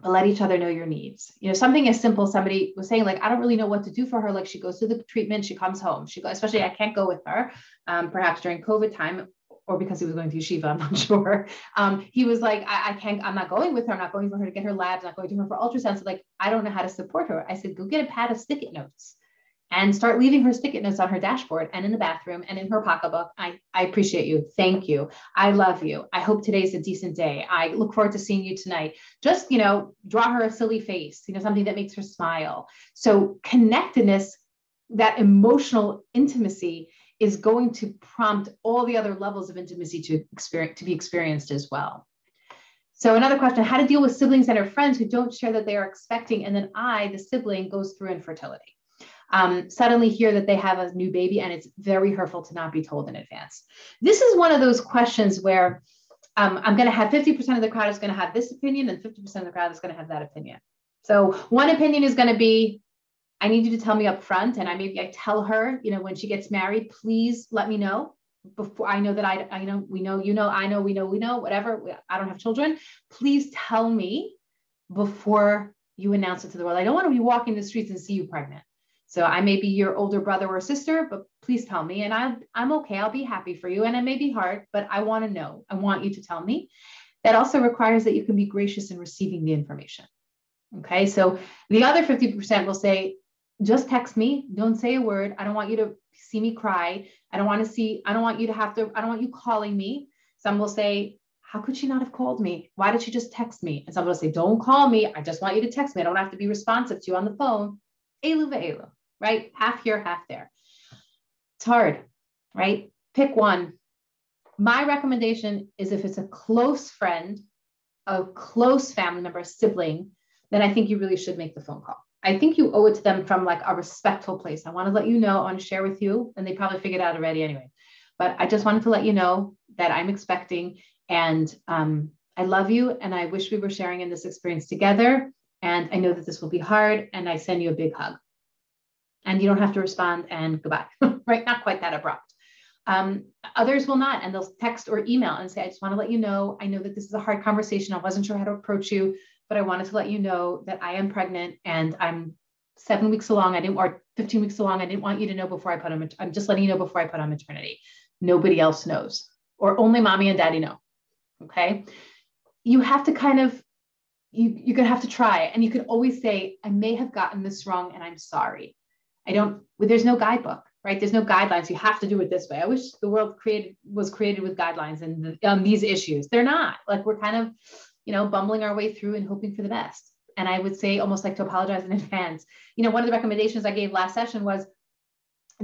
but let each other know your needs. You know, something as simple, somebody was saying, like, I don't really know what to do for her. Like, she goes to the treatment, she comes home. She goes, especially I can't go with her, um, perhaps during COVID time or because he was going to yeshiva, I'm not sure. Um, he was like, I, I, can't, I'm not going with her. I'm not going for her to get her labs, I'm not going to her for ultrasound. So like, I don't know how to support her. I said, go get a pad of stick-it notes and start leaving her stick-it notes on her dashboard and in the bathroom and in her pocketbook. I, I appreciate you. Thank you. I love you. I hope today's a decent day. I look forward to seeing you tonight. Just, you know, draw her a silly face, you know, something that makes her smile. So connectedness, that emotional intimacy is going to prompt all the other levels of intimacy to experience to be experienced as well. So another question, how to deal with siblings and their friends who don't share that they are expecting, and then I, the sibling, goes through infertility um, suddenly hear that they have a new baby and it's very hurtful to not be told in advance. This is one of those questions where um, I'm going to have 50% of the crowd is going to have this opinion and 50% of the crowd is going to have that opinion. So one opinion is going to be, I need you to tell me up front. And I maybe I tell her, you know, when she gets married, please let me know before I know that I, I know, we know, you know, I know, we know, we know, whatever. I don't have children. Please tell me before you announce it to the world. I don't want to be walking the streets and see you pregnant. So I may be your older brother or sister, but please tell me. And I, I'm okay. I'll be happy for you. And it may be hard, but I want to know. I want you to tell me. That also requires that you can be gracious in receiving the information. Okay. So the other 50% will say, just text me. Don't say a word. I don't want you to see me cry. I don't want to see, I don't want you to have to, I don't want you calling me. Some will say, how could she not have called me? Why did she just text me? And some will say, don't call me. I just want you to text me. I don't have to be responsive to you on the phone. Elu ve'elu right? Half here, half there. It's hard, right? Pick one. My recommendation is if it's a close friend, a close family member, a sibling, then I think you really should make the phone call. I think you owe it to them from like a respectful place. I want to let you know, I want to share with you, and they probably figured out already anyway. But I just wanted to let you know that I'm expecting and um, I love you and I wish we were sharing in this experience together. And I know that this will be hard and I send you a big hug. And you don't have to respond and goodbye, right? Not quite that abrupt. Um, others will not, and they'll text or email and say, I just want to let you know, I know that this is a hard conversation. I wasn't sure how to approach you, but I wanted to let you know that I am pregnant and I'm seven weeks along. I didn't, or 15 weeks along. I didn't want you to know before I put on, I'm just letting you know before I put on maternity. Nobody else knows, or only mommy and daddy know. Okay. You have to kind of, you, you're going to have to try. And you can always say, I may have gotten this wrong and I'm sorry. I don't, there's no guidebook, right? There's no guidelines. You have to do it this way. I wish the world created was created with guidelines and the, these issues. They're not like we're kind of, you know, bumbling our way through and hoping for the best. And I would say almost like to apologize in advance. You know, one of the recommendations I gave last session was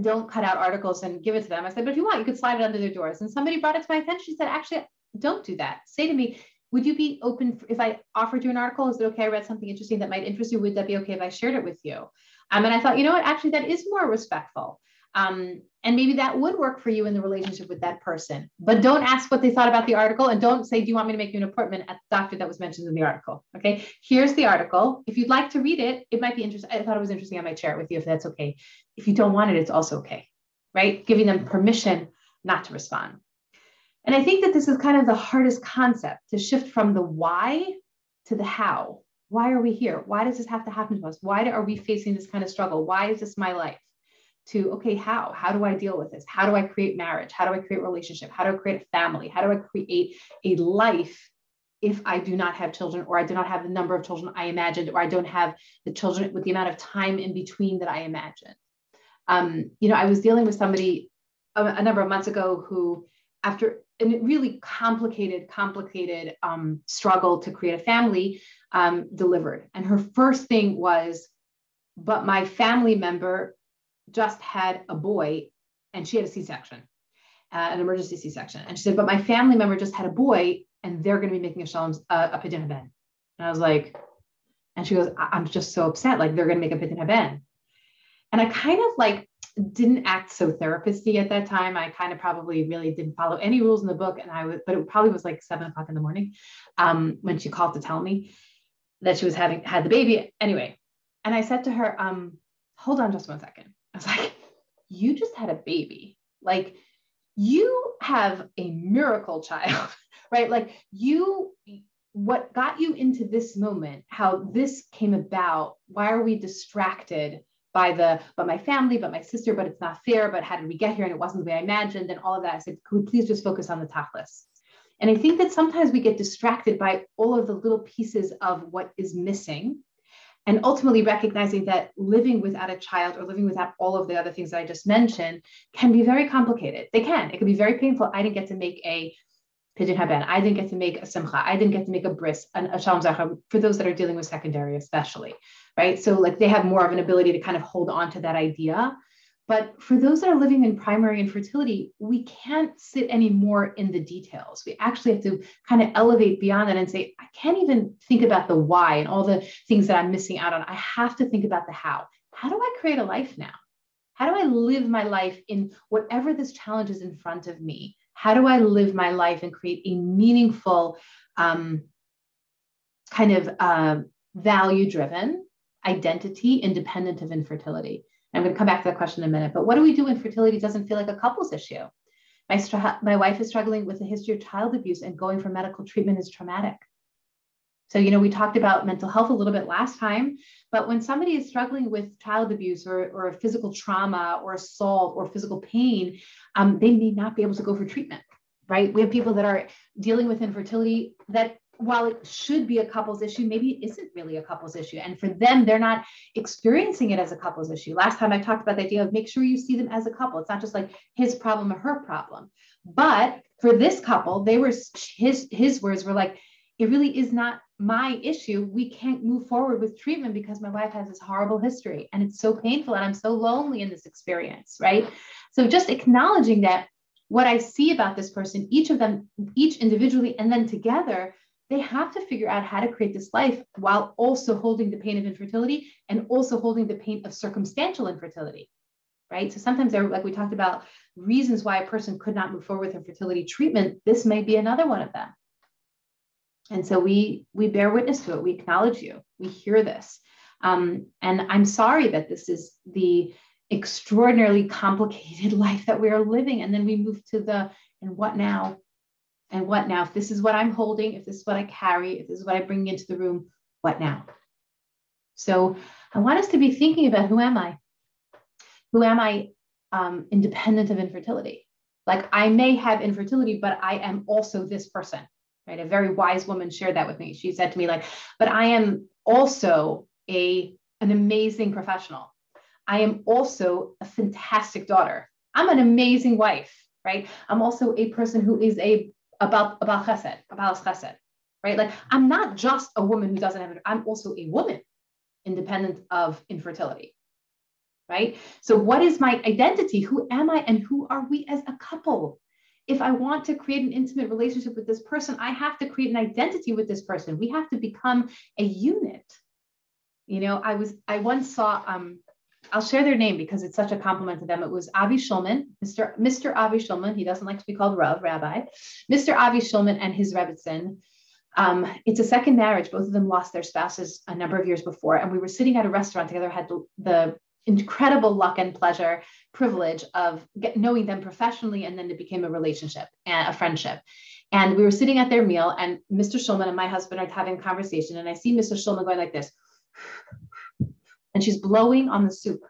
don't cut out articles and give it to them. I said, but if you want, you could slide it under their doors. And somebody brought it to my attention. She said, actually, don't do that. Say to me, would you be open if I offered you an article? Is it okay? I read something interesting that might interest you. Would that be okay if I shared it with you? Um, and I thought, you know what, actually, that is more respectful. Um, and maybe that would work for you in the relationship with that person. But don't ask what they thought about the article and don't say, Do you want me to make you an appointment at the doctor that was mentioned in the article? Okay, here's the article. If you'd like to read it, it might be interesting. I thought it was interesting. I might share it with you if that's okay. If you don't want it, it's also okay, right? Giving them permission not to respond. And I think that this is kind of the hardest concept to shift from the why to the how. Why are we here? Why does this have to happen to us? Why are we facing this kind of struggle? Why is this my life? To, okay, how? How do I deal with this? How do I create marriage? How do I create relationship? How do I create a family? How do I create a life if I do not have children or I do not have the number of children I imagined or I don't have the children with the amount of time in between that I imagined? Um, you know, I was dealing with somebody a, a number of months ago who, after a really complicated, complicated um, struggle to create a family, um, delivered. And her first thing was, but my family member just had a boy and she had a C section, uh, an emergency C section. And she said, but my family member just had a boy and they're going to be making a shalom, uh, a pidyon haben. And I was like, and she goes, I'm just so upset. Like they're going to make a pidyon haben. And I kind of like didn't act so therapisty at that time. I kind of probably really didn't follow any rules in the book. And I was, but it probably was like seven o'clock in the morning um, when she called to tell me that she was having had the baby. Anyway, and I said to her, um, hold on just one second. I was like, you just had a baby. Like you have a miracle child, right? Like you, what got you into this moment, how this came about, why are we distracted by the, but my family, but my sister, but it's not fair, but how did we get here? And it wasn't the way I imagined and all of that. I said, could we please just focus on the tachlis? And I think that sometimes we get distracted by all of the little pieces of what is missing. And ultimately recognizing that living without a child or living without all of the other things that I just mentioned can be very complicated. They can. It can be very painful. I didn't get to make a pidyon haben. I didn't get to make a simcha. I didn't get to make a bris, an, a shalom zachar, for those that are dealing with secondary, especially, right? So like they have more of an ability to kind of hold on to that idea. But for those that are living in primary infertility, we can't sit anymore in the details. We actually have to kind of elevate beyond that and say, I can't even think about the why and all the things that I'm missing out on. I have to think about the how. How do I create a life now? How do I live my life in whatever this challenge is in front of me? How do I live my life and create a meaningful, um, kind of uh, value driven identity independent of infertility? I'm going to come back to that question in a minute. But what do we do when fertility doesn't feel like a couples issue? My, my wife is struggling with a history of child abuse, and going for medical treatment is traumatic. So, you know, we talked about mental health a little bit last time, but when somebody is struggling with child abuse or, or physical trauma or assault or physical pain, um, they may not be able to go for treatment, right? We have people that are dealing with infertility that while it should be a couples issue, maybe it isn't really a couples issue. And for them, they're not experiencing it as a couples issue. Last time I talked about the idea of make sure you see them as a couple. It's not just like his problem or her problem. But for this couple, they were his his words were like, it really is not my issue. We can't move forward with treatment because my wife has this horrible history and it's so painful and I'm so lonely in this experience, right? So just acknowledging that what I see about this person, each of them, each individually, and then together they have to figure out how to create this life while also holding the pain of infertility and also holding the pain of circumstantial infertility right so sometimes there like we talked about reasons why a person could not move forward with infertility treatment this may be another one of them And so we we bear witness to it. We acknowledge you. We hear this. Um, and I'm sorry that this is the extraordinarily complicated life that we are living. And then we move to the and what now? And what now? If this is what I'm holding, if this is what I carry, if this is what I bring into the room, what now? So I want us to be thinking about who am I? Who am I um, independent of infertility? Like I may have infertility, but I am also this person, right? A very wise woman shared that with me. She said to me, like, but I am also a an amazing professional. I am also a fantastic daughter. I'm an amazing wife, right? I'm also a person who is a about about chesed, about chesed, right? Like I'm not just a woman who doesn't have it. I'm also a woman, independent of infertility, right? So what is my identity? Who am I, and who are we as a couple? If I want to create an intimate relationship with this person, I have to create an identity with this person. We have to become a unit. You know, I was I once saw um I'll share their name because it's such a compliment to them. It was Avi Shulman, Mr. Mr. Avi Shulman. He doesn't like to be called Rav, Rabbi. Mr. Avi Shulman and his Rebbetzin. Um, it's a second marriage. Both of them lost their spouses a number of years before. And we were sitting at a restaurant together, had the, incredible luck and pleasure, privilege of get, knowing them professionally. And then it became a relationship and a friendship. And we were sitting at their meal, and Mr. Shulman and my husband are having a conversation. And I see Mr. Shulman going like this and she's blowing on the soup.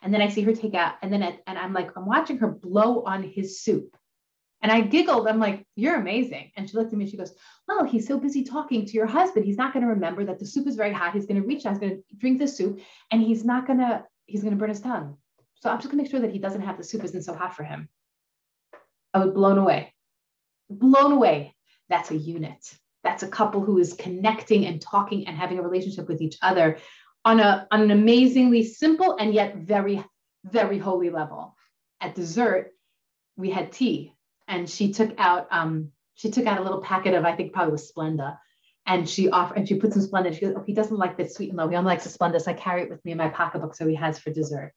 And then I see her take out, and then it, and I'm like, I'm watching her blow on his soup. And I giggled. I'm like, you're amazing. And she looked at me and she goes, Well, he's so busy talking to your husband. He's not going to remember that the soup is very hot. He's going to reach out, he's going to drink the soup, and he's not going to, he's going to burn his tongue. So I'm just going to make sure that he doesn't have the soup isn't so hot for him. I was blown away. Blown away. That's a unit. That's a couple who is connecting and talking and having a relationship with each other on, a, on an amazingly simple and yet very, very holy level. At dessert, we had tea, and she took out um, she took out a little packet of I think probably was Splenda, and she offered and she put some Splenda. She goes, "Oh, he doesn't like the sweet and low. He only likes the Splenda, so I carry it with me in my pocketbook, so he has for dessert."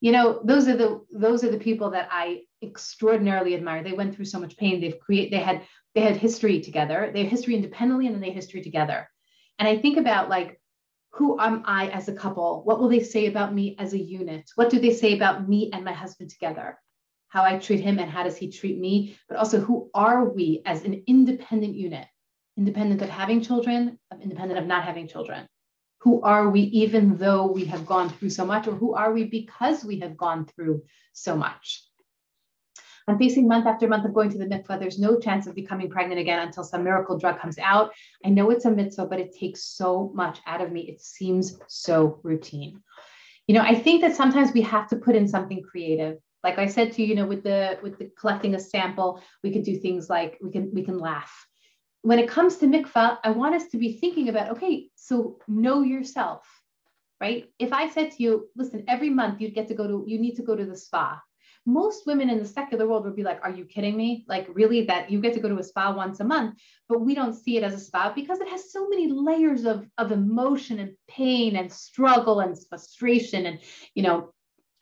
You know, those are the those are the people that I extraordinarily admire. They went through so much pain. They've created. They had they had history together. They have history independently, and then they have history together. And I think about like who am I as a couple? What will they say about me as a unit? What do they say about me and my husband together? How I treat him and how does he treat me? But also, who are we as an independent unit? Independent of having children, independent of not having children. Who are we even though we have gone through so much, or who are we because we have gone through so much? I'm facing month after month of going to the mikvah. There's no chance of becoming pregnant again until some miracle drug comes out. I know it's a mitzvah, but it takes so much out of me. It seems so routine. You know, I think that sometimes we have to put in something creative. Like I said to you, you know, with the with the collecting a sample, we could do things like we can we can laugh. When it comes to mikvah, I want us to be thinking about, okay, so know yourself, right? If I said to you, listen, every month you'd get to go to, you need to go to the spa most women in the secular world would be like, Are you kidding me? Like, really, that you get to go to a spa once a month, but we don't see it as a spa because it has so many layers of, of emotion and pain and struggle and frustration. And, you know,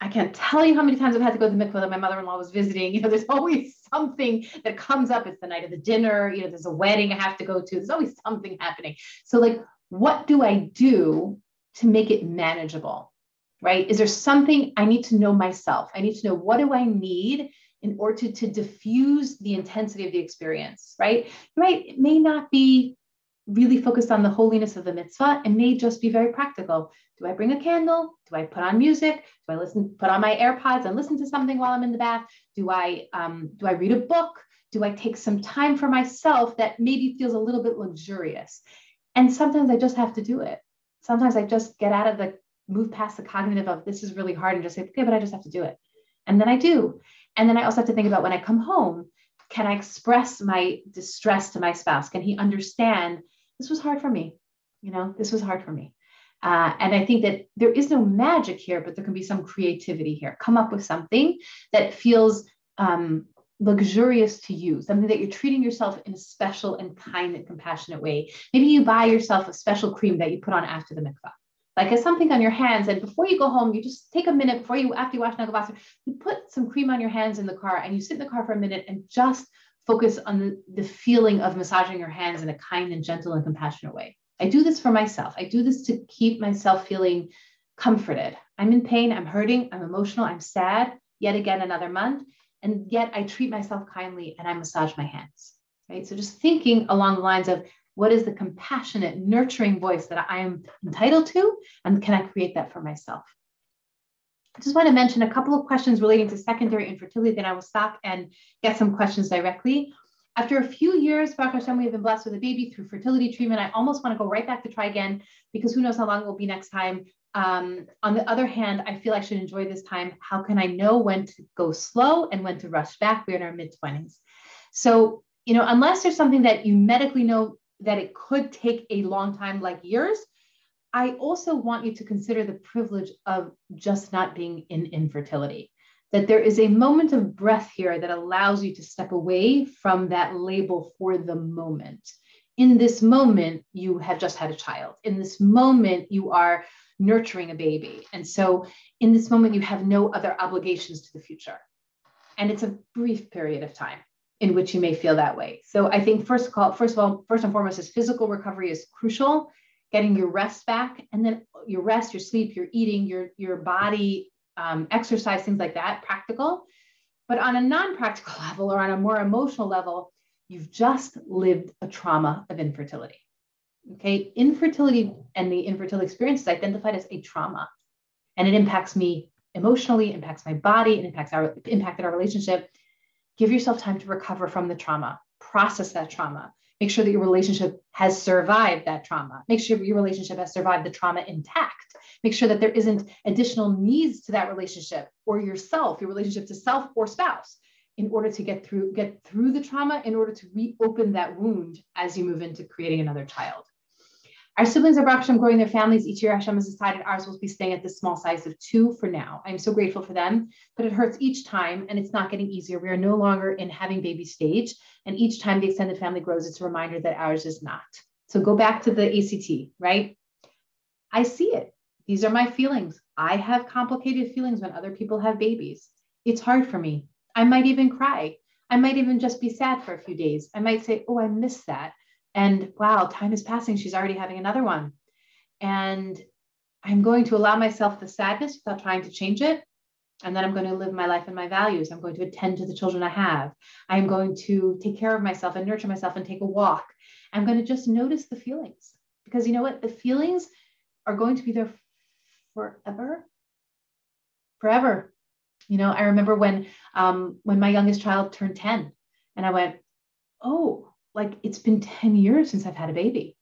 I can't tell you how many times I've had to go to the mikvah that my mother-in-law was visiting. You know, there's always something that comes up. It's the night of the dinner. You know, there's a wedding I have to go to. There's always something happening. So, like, what do I do to make it manageable? Right? Is there something I need to know myself? I need to know what do I need in order to, to diffuse the intensity of the experience, right? Right. It may not be really focused on the holiness of the mitzvah. It may just be very practical. Do I bring a candle? Do I put on music? Do I listen, put on my AirPods and listen to something while I'm in the bath? Do I um, do I read a book? Do I take some time for myself that maybe feels a little bit luxurious? And sometimes I just have to do it. Sometimes I just get out of the move past the cognitive of this is really hard and just say, okay, but I just have to do it. And then I do. And then I also have to think about when I come home, can I express my distress to my spouse? Can he understand this was hard for me? You know, this was hard for me. Uh, and I think that there is no magic here, but there can be some creativity here. Come up with something that feels um, luxurious to you, something that you're treating yourself in a special and kind and compassionate way. Maybe you buy yourself a special cream that you put on after the mikvah like it's something on your hands. And before you go home, you just take a minute before you, after you wash Nagelwasser, you put some cream on your hands in the car and you sit in the car for a minute and just focus on the feeling of massaging your hands in a kind and gentle and compassionate way. I do this for myself. I do this to keep myself feeling comforted. I'm in pain, I'm hurting, I'm emotional, I'm sad, yet again another month. And yet I treat myself kindly and I massage my hands. Right. So just thinking along the lines of what is the compassionate, nurturing voice that I am entitled to? And can I create that for myself? I just want to mention a couple of questions relating to secondary infertility, then I will stop and get some questions directly. After a few years, Baruch Hashem, we have been blessed with a baby through fertility treatment. I almost want to go right back to try again because who knows how long it will be next time. Um, on the other hand, I feel I should enjoy this time. How can I know when to go slow and when to rush back? We're in our mid 20s. So, you know, unless there's something that you medically know that it could take a long time, like years, I also want you to consider the privilege of just not being in infertility. That there is a moment of breath here that allows you to step away from that label for the moment. In this moment, you have just had a child. In this moment, you are nurturing a baby. And so, in this moment, you have no other obligations to the future. And it's a brief period of time in which you may feel that way. So I think first of all, first of all, first and foremost, is physical recovery is crucial. Getting your rest back and then your rest your sleep your eating your your body um, exercise things like that practical. But on a non-practical level or on a more emotional level you've just lived a trauma of infertility. Okay? Infertility and the infertility experience is identified as a trauma. And it impacts me emotionally impacts my body it impacts our impacted our relationship give yourself time to recover from the trauma process that trauma Make sure that your relationship has survived that trauma. Make sure your relationship has survived the trauma intact. Make sure that there isn't additional needs to that relationship or yourself, your relationship to self or spouse in order to get through get through the trauma in order to reopen that wound as you move into creating another child. Our siblings are Hashem growing their families. Each year Hashem has decided ours will be staying at the small size of two for now. I'm so grateful for them, but it hurts each time and it's not getting easier. We are no longer in having baby stage. And each time the extended family grows, it's a reminder that ours is not. So go back to the ACT, right? I see it. These are my feelings. I have complicated feelings when other people have babies. It's hard for me. I might even cry. I might even just be sad for a few days. I might say, Oh, I miss that. And wow, time is passing. She's already having another one. And I'm going to allow myself the sadness without trying to change it. And then I'm going to live my life and my values. I'm going to attend to the children I have. I'm going to take care of myself and nurture myself and take a walk. I'm going to just notice the feelings because you know what? The feelings are going to be there forever. Forever. You know, I remember when um, when my youngest child turned 10 and I went, oh, like it's been 10 years since I've had a baby.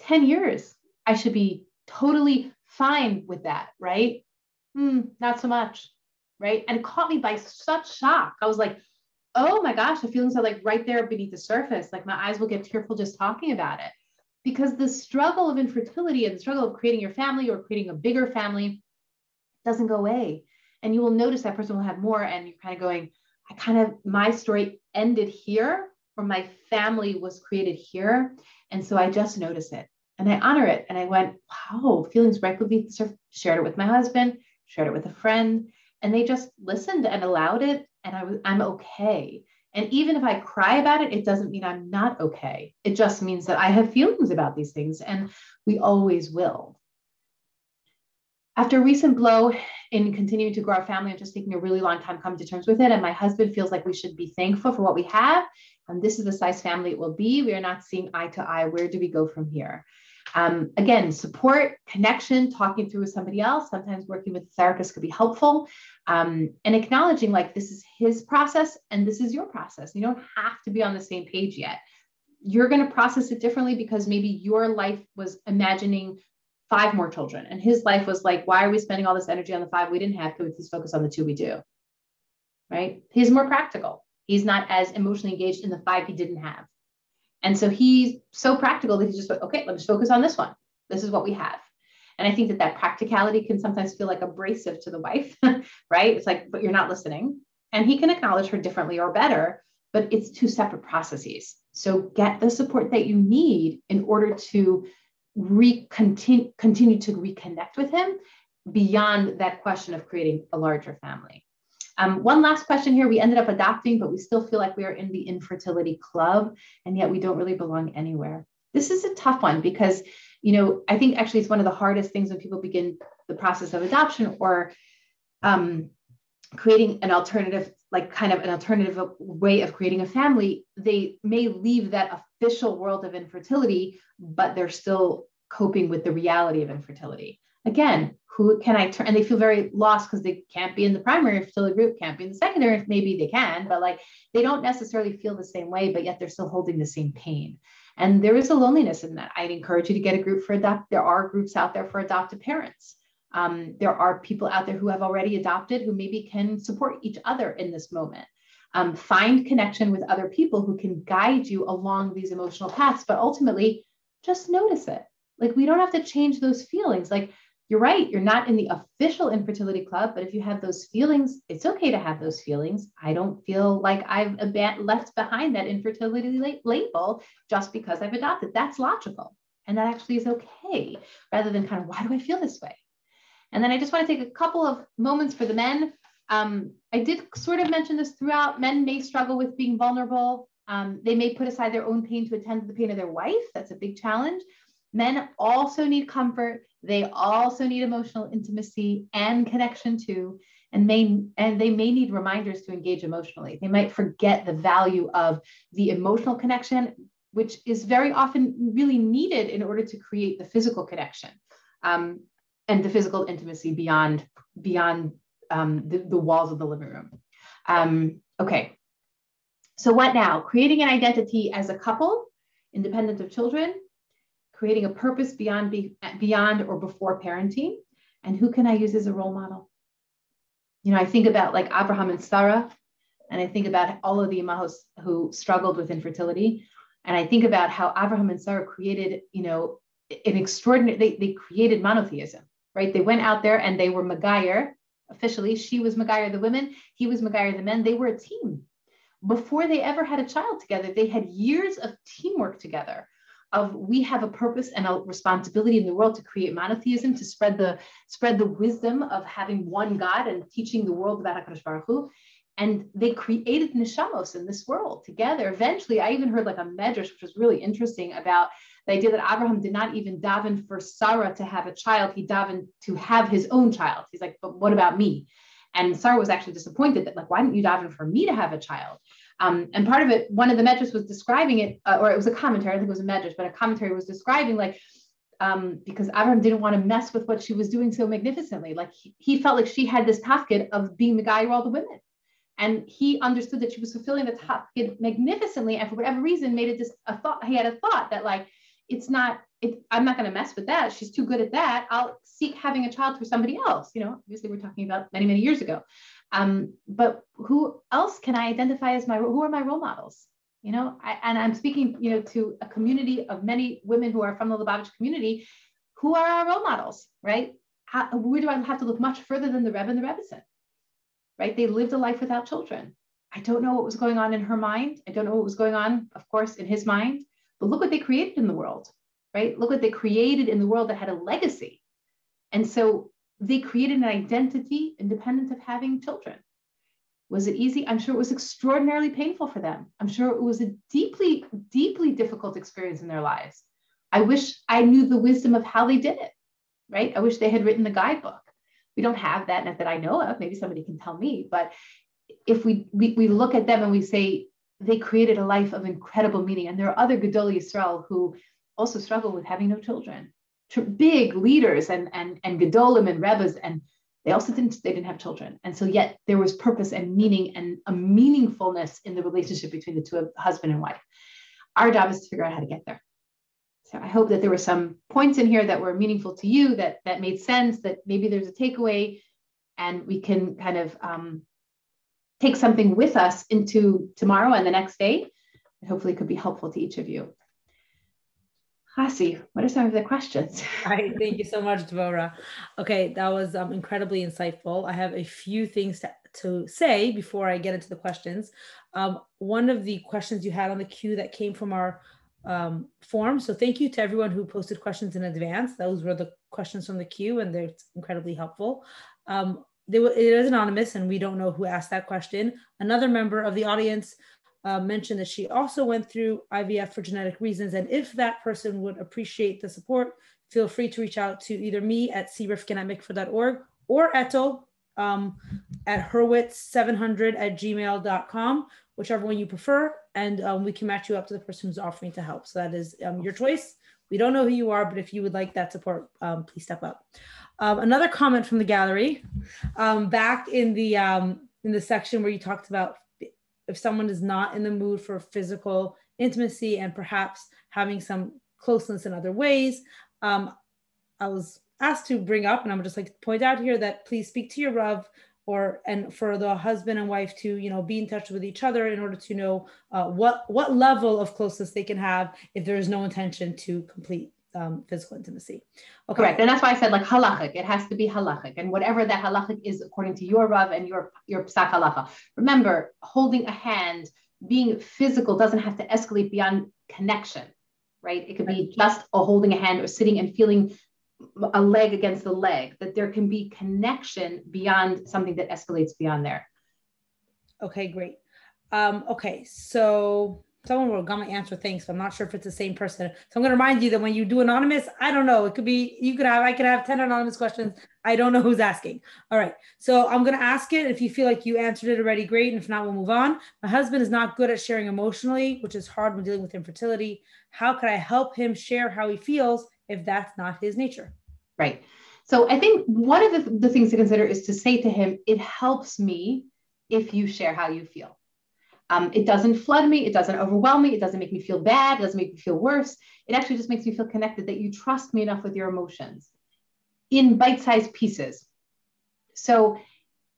10 years. I should be totally fine with that, right? Hmm, not so much, right? And it caught me by such shock. I was like, oh my gosh, the feelings are like right there beneath the surface. Like my eyes will get tearful just talking about it. Because the struggle of infertility and the struggle of creating your family or creating a bigger family doesn't go away. And you will notice that person will have more. And you're kind of going, I kind of, my story ended here or my family was created here. And so I just notice it and I honor it. And I went, wow, feelings the. Shared it with my husband, shared it with a friend, and they just listened and allowed it. And I was, I'm okay. And even if I cry about it, it doesn't mean I'm not okay. It just means that I have feelings about these things, and we always will. After a recent blow in continuing to grow our family, I'm just taking a really long time coming to terms with it. And my husband feels like we should be thankful for what we have um, this is the size family it will be. We are not seeing eye to eye. Where do we go from here? Um, again, support, connection, talking through with somebody else. Sometimes working with a therapist could be helpful. Um, and acknowledging like this is his process and this is your process. You don't have to be on the same page yet. You're going to process it differently because maybe your life was imagining five more children and his life was like, why are we spending all this energy on the five we didn't have? Could we please focus on the two we do? Right? He's more practical. He's not as emotionally engaged in the five he didn't have. And so he's so practical that he's just like, okay, let's focus on this one. This is what we have. And I think that that practicality can sometimes feel like abrasive to the wife, right? It's like, but you're not listening. And he can acknowledge her differently or better, but it's two separate processes. So get the support that you need in order to re- continue, continue to reconnect with him beyond that question of creating a larger family. Um, one last question here. We ended up adopting, but we still feel like we are in the infertility club, and yet we don't really belong anywhere. This is a tough one because, you know, I think actually it's one of the hardest things when people begin the process of adoption or um, creating an alternative, like kind of an alternative way of creating a family. They may leave that official world of infertility, but they're still coping with the reality of infertility. Again, who can I turn? And they feel very lost because they can't be in the primary fertility group, can't be in the secondary. Maybe they can, but like they don't necessarily feel the same way, but yet they're still holding the same pain. And there is a loneliness in that. I'd encourage you to get a group for adopt. There are groups out there for adoptive parents. Um, there are people out there who have already adopted who maybe can support each other in this moment. Um, find connection with other people who can guide you along these emotional paths, but ultimately just notice it. Like we don't have to change those feelings. Like you're right, you're not in the official infertility club, but if you have those feelings, it's okay to have those feelings. I don't feel like I've left behind that infertility label just because I've adopted. That's logical. And that actually is okay, rather than kind of, why do I feel this way? And then I just want to take a couple of moments for the men. Um, I did sort of mention this throughout. Men may struggle with being vulnerable. Um, they may put aside their own pain to attend to the pain of their wife. That's a big challenge. Men also need comfort. They also need emotional intimacy and connection too. And may and they may need reminders to engage emotionally. They might forget the value of the emotional connection, which is very often really needed in order to create the physical connection um, and the physical intimacy beyond beyond um, the, the, walls of the living room. Um, okay. So what now? Creating an identity as a couple, independent of children, creating a purpose beyond be, beyond or before parenting. And who can i use as a role model? You know i think about like abraham and sarah and i think about all of the imahos who struggled with infertility. And i think about how abraham and sarah created you know an extraordinary they, they created monotheism right? They went out there and they were Megayer officially she was Megayer the women he was Megayer the men. They were a team. Before they ever had a child together they had years of teamwork together of we have a purpose and a responsibility in the world to create monotheism, to spread the spread the wisdom of having one God and teaching the world about Hakadosh Baruch Hu. And they created neshamos in this world together. Eventually, I even heard like a medrash, which was really interesting about the idea that Abraham did not even daven for Sarah to have a child; he davened to have his own child. He's like, but what about me? And Sarah was actually disappointed that like, why didn't you daven for me to have a child? Um, and part of it, one of the medrash was describing it, uh, or it was a commentary, I think it was a medrash, but a commentary was describing like, um, because Abraham didn't want to mess with what she was doing so magnificently. Like he, he felt like she had this tafkid of being the guy of all the women. And he understood that she was fulfilling the tafkid magnificently. And for whatever reason, made it just a thought, he had a thought that like, it's not, it, I'm not going to mess with that. She's too good at that. I'll seek having a child for somebody else. You know, obviously we're talking about many, many years ago. Um, but who else can I identify as my, who are my role models? You know, I, and I'm speaking, you know, to a community of many women who are from the Lubavitch community. Who are our role models, right? How, where do I have to look much further than the Rebbe and the Rebbetzin, right? They lived a life without children. I don't know what was going on in her mind. I don't know what was going on, of course, in his mind. But look what they created in the world, right? Look what they created in the world that had a legacy. And so they created an identity independent of having children. Was it easy? I'm sure it was extraordinarily painful for them. I'm sure it was a deeply, deeply difficult experience in their lives. I wish I knew the wisdom of how they did it, right? I wish they had written the guidebook. We don't have that, not that I know of. Maybe somebody can tell me. But if we, we, we look at them and we say, they created a life of incredible meaning. And there are other Gedolei Yisrael who also struggle with having no children big leaders and and and gedolim and rebbes and they also didn't they didn't have children. And so yet there was purpose and meaning and a meaningfulness in the relationship between the two of husband and wife. Our job is to figure out how to get there. So i hope that there were some points in here that were meaningful to you that that made sense that maybe there's a takeaway and we can kind of um, take something with us into tomorrow and the next day. Hopefully could be helpful to each of you Hasi, what are some of the questions? Right. Thank you so much, Dvora. Okay, that was um, incredibly insightful. I have a few things to, to say before I get into the questions. Um, one of the questions you had on the queue that came from our um, form. So thank you to everyone who posted questions in advance. Those were the questions from the queue, and they're incredibly helpful. Um, it is anonymous and we don't know who asked that question. Another member of the audience uh, mentioned that she also went through IVF for genetic reasons. And if that person would appreciate the support, feel free to reach out to either me at crifkin at mikvah.org or Etel um, at hurwitz700 at gmail.com, whichever one you prefer. And um, we can match you up to the person who's offering to help. So that is um, your choice. We don't know who you are, but if you would like that support, um, please step up. Um, another comment from the gallery, um, back in the um, in the section where you talked about if someone is not in the mood for physical intimacy and perhaps having some closeness in other ways, um, I was asked to bring up, and I'm just like point out here that please speak to your Rav or and for the husband and wife to you know be in touch with each other in order to know uh, what what level of closeness they can have if there is no intention to complete um, physical intimacy. Okay. Correct, and that's why I said like halachic. It has to be halachic, and whatever that halachic is according to your rav and your your psak halacha. Remember, holding a hand, being physical doesn't have to escalate beyond connection, right? It could be just a holding a hand or sitting and feeling a leg against the leg. That there can be connection beyond something that escalates beyond there. Okay, great. Um, okay, so someone will gonna answer things. So I'm not sure if it's the same person. So I'm gonna remind you that when you do anonymous, I don't know. It could be you could have I could have 10 anonymous questions. I don't know who's asking. All right. So I'm gonna ask it. If you feel like you answered it already, great. And if not, we'll move on. My husband is not good at sharing emotionally, which is hard when dealing with infertility. How could I help him share how he feels if that's not his nature? Right. So I think one of the, the things to consider is to say to him, it helps me if you share how you feel um, it doesn't flood me. It doesn't overwhelm me. It doesn't make me feel bad. It doesn't make me feel worse. It actually just makes me feel connected that you trust me enough with your emotions in bite sized pieces. So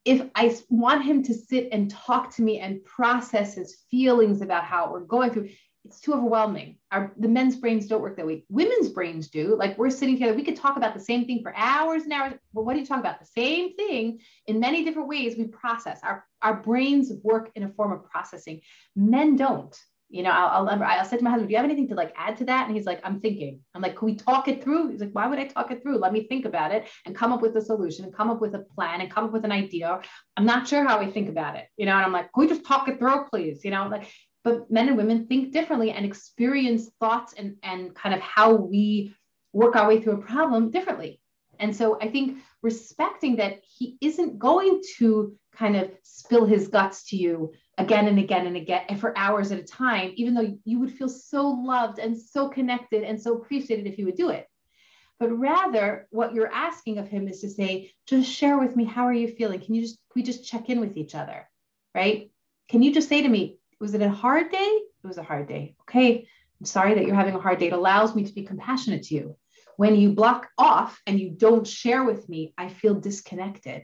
if I want him to sit and talk to me and process his feelings about how we're going through, it's too overwhelming. Our the men's brains don't work that way. Women's brains do. Like we're sitting together, we could talk about the same thing for hours and hours. But what do you talk about? The same thing in many different ways. We process. Our our brains work in a form of processing. Men don't. You know, I'll, I'll I'll say to my husband, "Do you have anything to like add to that?" And he's like, "I'm thinking." I'm like, "Can we talk it through?" He's like, "Why would I talk it through? Let me think about it and come up with a solution and come up with a plan and come up with an idea." I'm not sure how we think about it, you know. And I'm like, "Can we just talk it through, please?" You know, like but men and women think differently and experience thoughts and, and kind of how we work our way through a problem differently. And so I think respecting that he isn't going to kind of spill his guts to you again and again and again and for hours at a time, even though you would feel so loved and so connected and so appreciated if he would do it. But rather, what you're asking of him is to say, just share with me, how are you feeling? Can you just, we just check in with each other, right? Can you just say to me, was it a hard day? It was a hard day. Okay. I'm sorry that you're having a hard day. It allows me to be compassionate to you. When you block off and you don't share with me, I feel disconnected.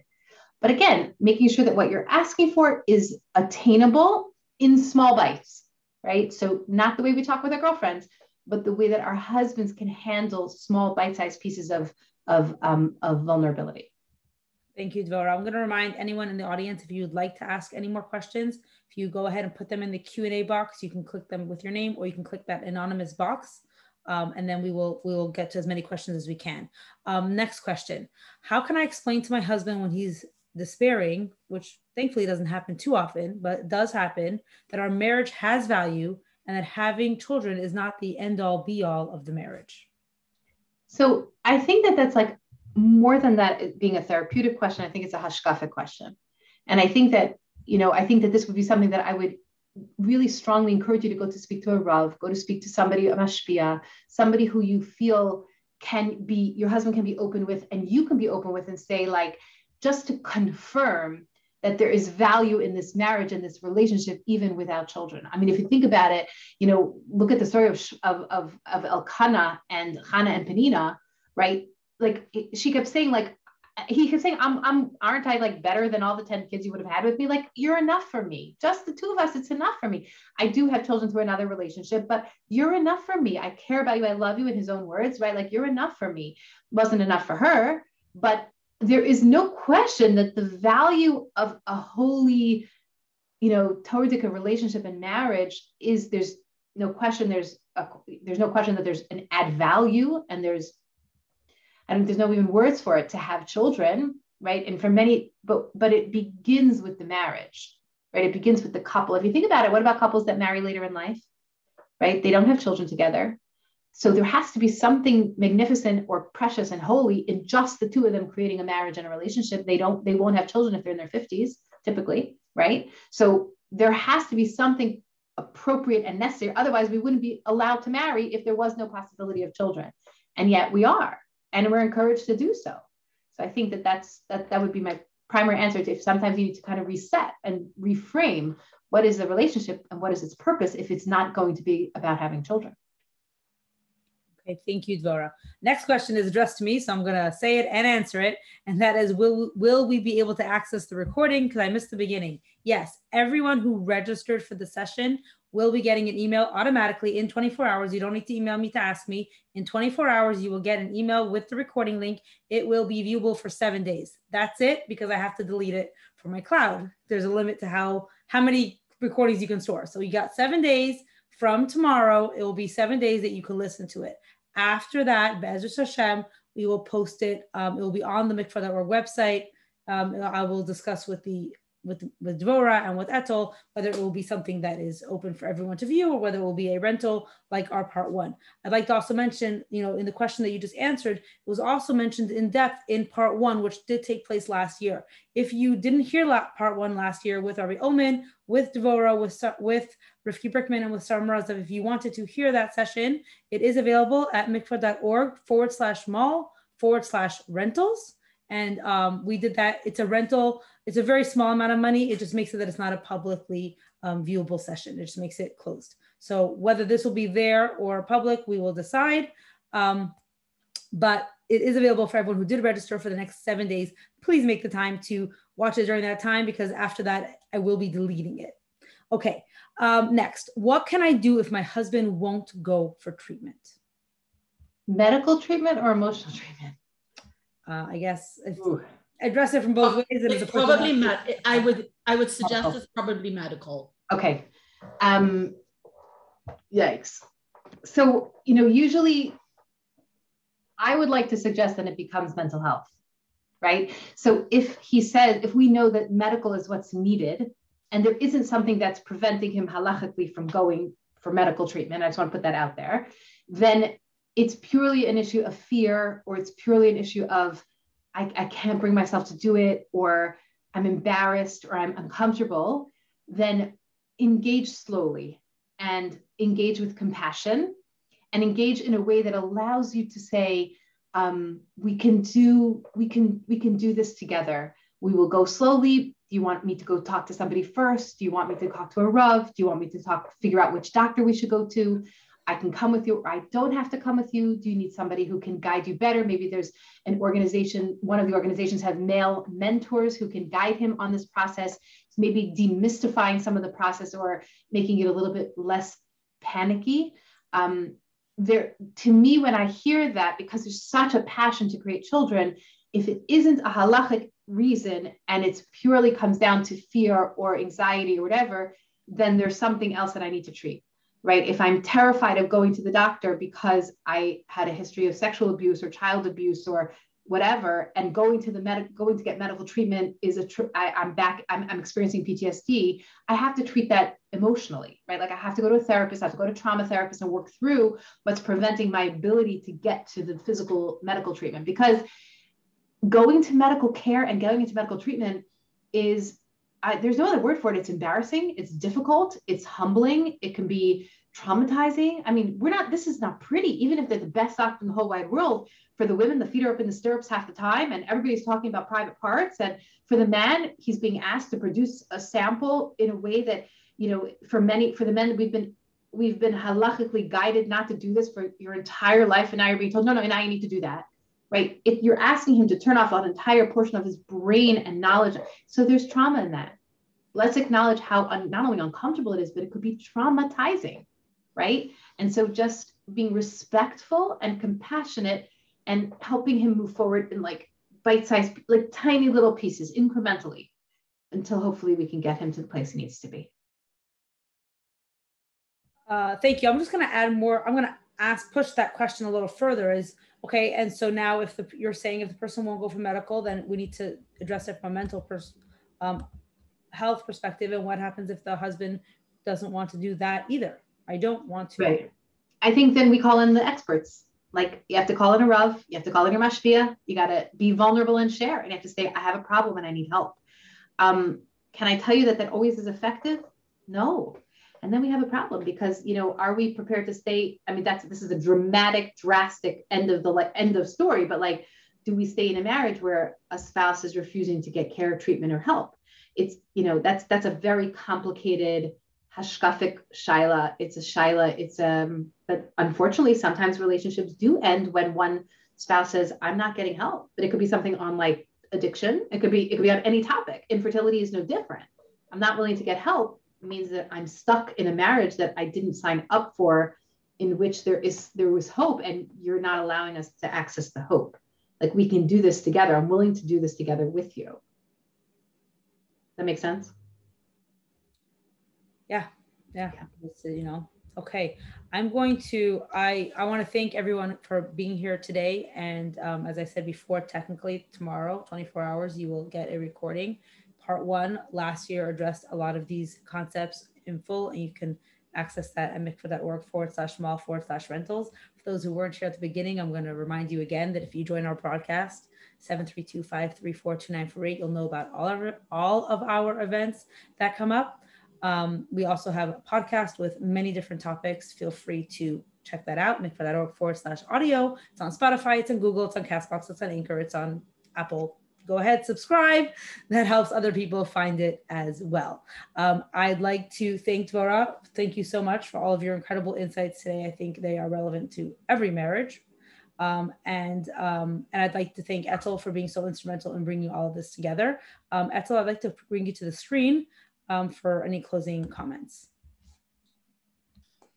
But again, making sure that what you're asking for is attainable in small bites, right? So, not the way we talk with our girlfriends, but the way that our husbands can handle small bite sized pieces of, of, um, of vulnerability. Thank you, Dvora. I'm going to remind anyone in the audience if you'd like to ask any more questions, if you go ahead and put them in the Q&A box, you can click them with your name or you can click that anonymous box. Um, and then we will we will get to as many questions as we can. Um, next question: How can I explain to my husband when he's despairing, which thankfully doesn't happen too often, but does happen, that our marriage has value and that having children is not the end all be all of the marriage? So I think that that's like more than that being a therapeutic question, I think it's a hashkafic question. And I think that, you know, I think that this would be something that I would really strongly encourage you to go to speak to a Rav, go to speak to somebody, a mashpia, somebody who you feel can be, your husband can be open with, and you can be open with and say, like, just to confirm that there is value in this marriage and this relationship even without children. I mean, if you think about it, you know, look at the story of of of, of Elkanah and Hannah and Penina, right? like she kept saying like he kept saying I'm I'm aren't I like better than all the 10 kids you would have had with me? Like you're enough for me. Just the two of us it's enough for me. I do have children through another relationship but you're enough for me. I care about you. I love you in his own words right? Like you're enough for me. Wasn't enough for her but there is no question that the value of a holy you know Torah relationship and marriage is there's no question there's a, there's no question that there's an add value and there's and there's no even words for it to have children right? And for many, but but it begins with the marriage, right? It begins with the couple. If you think about it, what about couples that marry later in life? Right? They don't have children together. So there has to be something magnificent or precious and holy in just the two of them creating a marriage and a relationship. They don't, they won't have children if they're in their 50s, typically, right? So there has to be something appropriate and necessary. Otherwise, we wouldn't be allowed to marry if there was no possibility of children. And yet we are, and we're encouraged to do so. So I think that that's that that would be my primary answer to if sometimes you need to kind of reset and reframe what is the relationship and what is its purpose if it's not going to be about having children. Okay, thank you, Dvora. Next question is addressed to me, so I'm gonna say it and answer it, and that is, will will we be able to access the recording? Because I missed the beginning. Yes, everyone who registered for the session will be getting an email automatically in 24 hours. You don't need to email me to ask me. In 24 hours, you will get an email with the recording link. It will be viewable for seven days. That's it because I have to delete it from my cloud. There's a limit to how how many recordings you can store. So you got seven days from tomorrow. It will be seven days that you can listen to it. After that, Be'ezras Hashem, we will post it. Um, it will be on the mikvah.org website. Um, I will discuss with the with with Dvora and with Etel whether it will be something that is open for everyone to view or whether it will be a rental like our part one. I'd like to also mention, you know, in the question that you just answered, it was also mentioned in depth in part one, which did take place last year. If you didn't hear part one last year with Ari Omen, with Dvora, with with Rifki Brickman, and with Sarah Mrazov, if you wanted to hear that session, it is available at mikvah.org forward slash mall forward slash rentals and um, we did that. It's a rental. It's a very small amount of money. It just makes it that it's not a publicly um, viewable session. It just makes it closed. So whether this will be there or public, we will decide. Um, but it is available for everyone who did register for the next seven days. Please make the time to watch it during that time because after that, I will be deleting it. Okay, um, next, what can I do if my husband won't go for treatment? Medical treatment or emotional treatment? uh, I guess address it from both oh, ways. It's probably med- I would I would suggest oh. it's probably medical. Okay. Um, yikes. So you know, usually, I would like to suggest that it becomes mental health, right? So if he says, if we know that medical is what's needed, and there isn't something that's preventing him halachically from going for medical treatment, I just want to put that out there, then it's purely an issue of fear or it's purely an issue of I, I can't bring myself to do it or I'm embarrassed or I'm uncomfortable, then engage slowly and engage with compassion and engage in a way that allows you to say, um, we can do, we can, we can do this together. We will go slowly. Do you want me to go talk to somebody first? Do you want me to talk to a Rav? Do you want me to talk, figure out which doctor we should go to? I can come with you or I don't have to come with you? Do you need somebody who can guide you better? Maybe there's an organization, one of the organizations have male mentors who can guide him on this process, maybe demystifying some of the process or making it a little bit less panicky. Um, there, to me, when I hear that, because there's such a passion to create children, if it isn't a halachic reason and it's purely comes down to fear or anxiety or whatever, then there's something else that I need to treat right? If I'm terrified of going to the doctor because I had a history of sexual abuse or child abuse or whatever, and going to the medic, going to get medical treatment is a, tr- I, I'm back, I'm, I'm experiencing PTSD. I have to treat that emotionally, right? Like I have to go to a therapist, I have to go to trauma therapist and work through what's preventing my ability to get to the physical medical treatment because going to medical care and going into medical treatment is I, there's no other word for it. It's embarrassing. It's difficult. It's humbling. It can be traumatizing. I mean, we're not, this is not pretty, even if they're the best doctor in the whole wide world. For the women, the feet are up in the stirrups half the time, and everybody's talking about private parts. And for the man, he's being asked to produce a sample in a way that, you know, for many, for the men, we've been we've been halachically guided not to do this for your entire life, and now you're being told, no, no, now you need to do that right? If you're asking him to turn off an entire portion of his brain and knowledge, so there's trauma in that. Let's acknowledge how un- not only uncomfortable it is, but it could be traumatizing, right? And so just being respectful and compassionate and helping him move forward in like bite-sized, like tiny little pieces incrementally until hopefully we can get him to the place he needs to be. Uh, thank you. I'm just going to add more. I'm going to ask, push that question a little further. Is Okay, and so now if the you're saying if the person won't go for medical, then we need to address it from a mental pers- um, health perspective. And what happens if the husband doesn't want to do that either? I don't want to. Right. I think then we call in the experts. Like you have to call in a Rav, you have to call in your mashpia, you got to be vulnerable and share, and you have to say, I have a problem and I need help. Um, can I tell you that that always is effective? No. And then we have a problem because you know, are we prepared to stay? I mean, that's this is a dramatic, drastic end of the like end of story, but like, do we stay in a marriage where a spouse is refusing to get care, treatment, or help? It's you know, that's that's a very complicated hashkafic shaila. It's a shaila. It's um, but unfortunately, sometimes relationships do end when one spouse says, "I'm not getting help." But it could be something on like addiction. It could be it could be on any topic. Infertility is no different. I'm not willing to get help means that I'm stuck in a marriage that I didn't sign up for, in which there is there was hope, and you're not allowing us to access the hope. Like we can do this together. I'm willing to do this together with you. That makes sense. Yeah, yeah. yeah. you know, okay. I'm going to. I I want to thank everyone for being here today. And um, as I said before, technically tomorrow, 24 hours, you will get a recording. Part one last year addressed a lot of these concepts in full, and you can access that at mikvah.org forward slash mall forward slash rentals. For those who weren't here at the beginning, I'm going to remind you again that if you join our broadcast, 732-534-2948, you'll know about all of, all of our events that come up. Um, we also have a podcast with many different topics. Feel free to check that out, mikvah.org forward slash audio. It's on Spotify, it's on Google, it's on Castbox, it's on Anchor, it's on Apple. Go ahead, subscribe. That helps other people find it as well. Um, I'd like to thank Dvora. Thank you so much for all of your incredible insights today. I think they are relevant to every marriage. Um, and um, and I'd like to thank Etel for being so instrumental in bringing all of this together. Um, Etel, I'd like to bring you to the screen um, for any closing comments.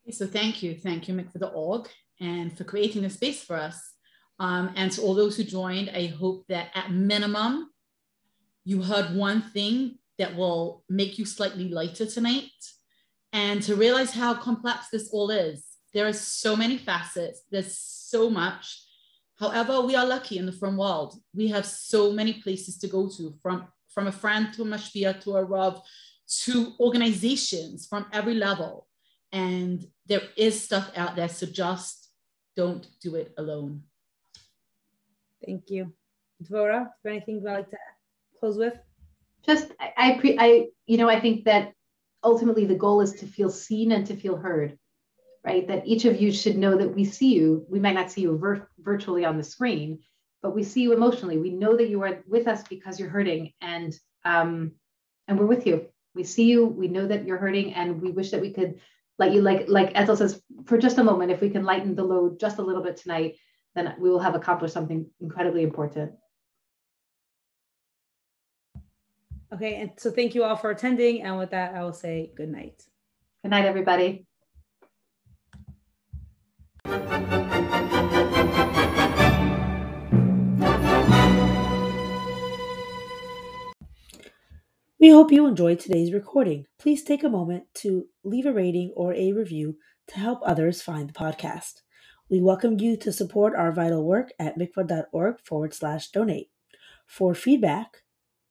So thank you. Thank you, Mick, for the org and for creating a space for us. Um, and to all those who joined, I hope that at minimum, you heard one thing that will make you slightly lighter tonight and to realize how complex this all is. There are so many facets, there's so much. However, we are lucky in the frum world. We have so many places to go to from, from a friend to a mashpia to a rav to organizations from every level. And there is stuff out there. So just don't do it alone. Thank you. Dvora, is there anything you'd like to close with? Just, I, I, I, you know, I think that ultimately the goal is to feel seen and to feel heard, right? That each of you should know that we see you. We might not see you vir- virtually on the screen, but we see you emotionally. We know that you are with us because you're hurting, and um, and we're with you we see you we know that you're hurting and we wish that we could let you like like Ethel says for just a moment if we can lighten the load just a little bit tonight then we will have accomplished something incredibly important okay and so thank you all for attending and with that i will say good night good night everybody We hope you enjoyed today's recording. Please take a moment to leave a rating or a review to help others find the podcast. We welcome you to support our vital work at mikvah.org forward slash donate. For feedback,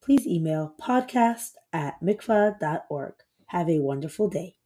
please email podcast at mikvah.org. Have a wonderful day.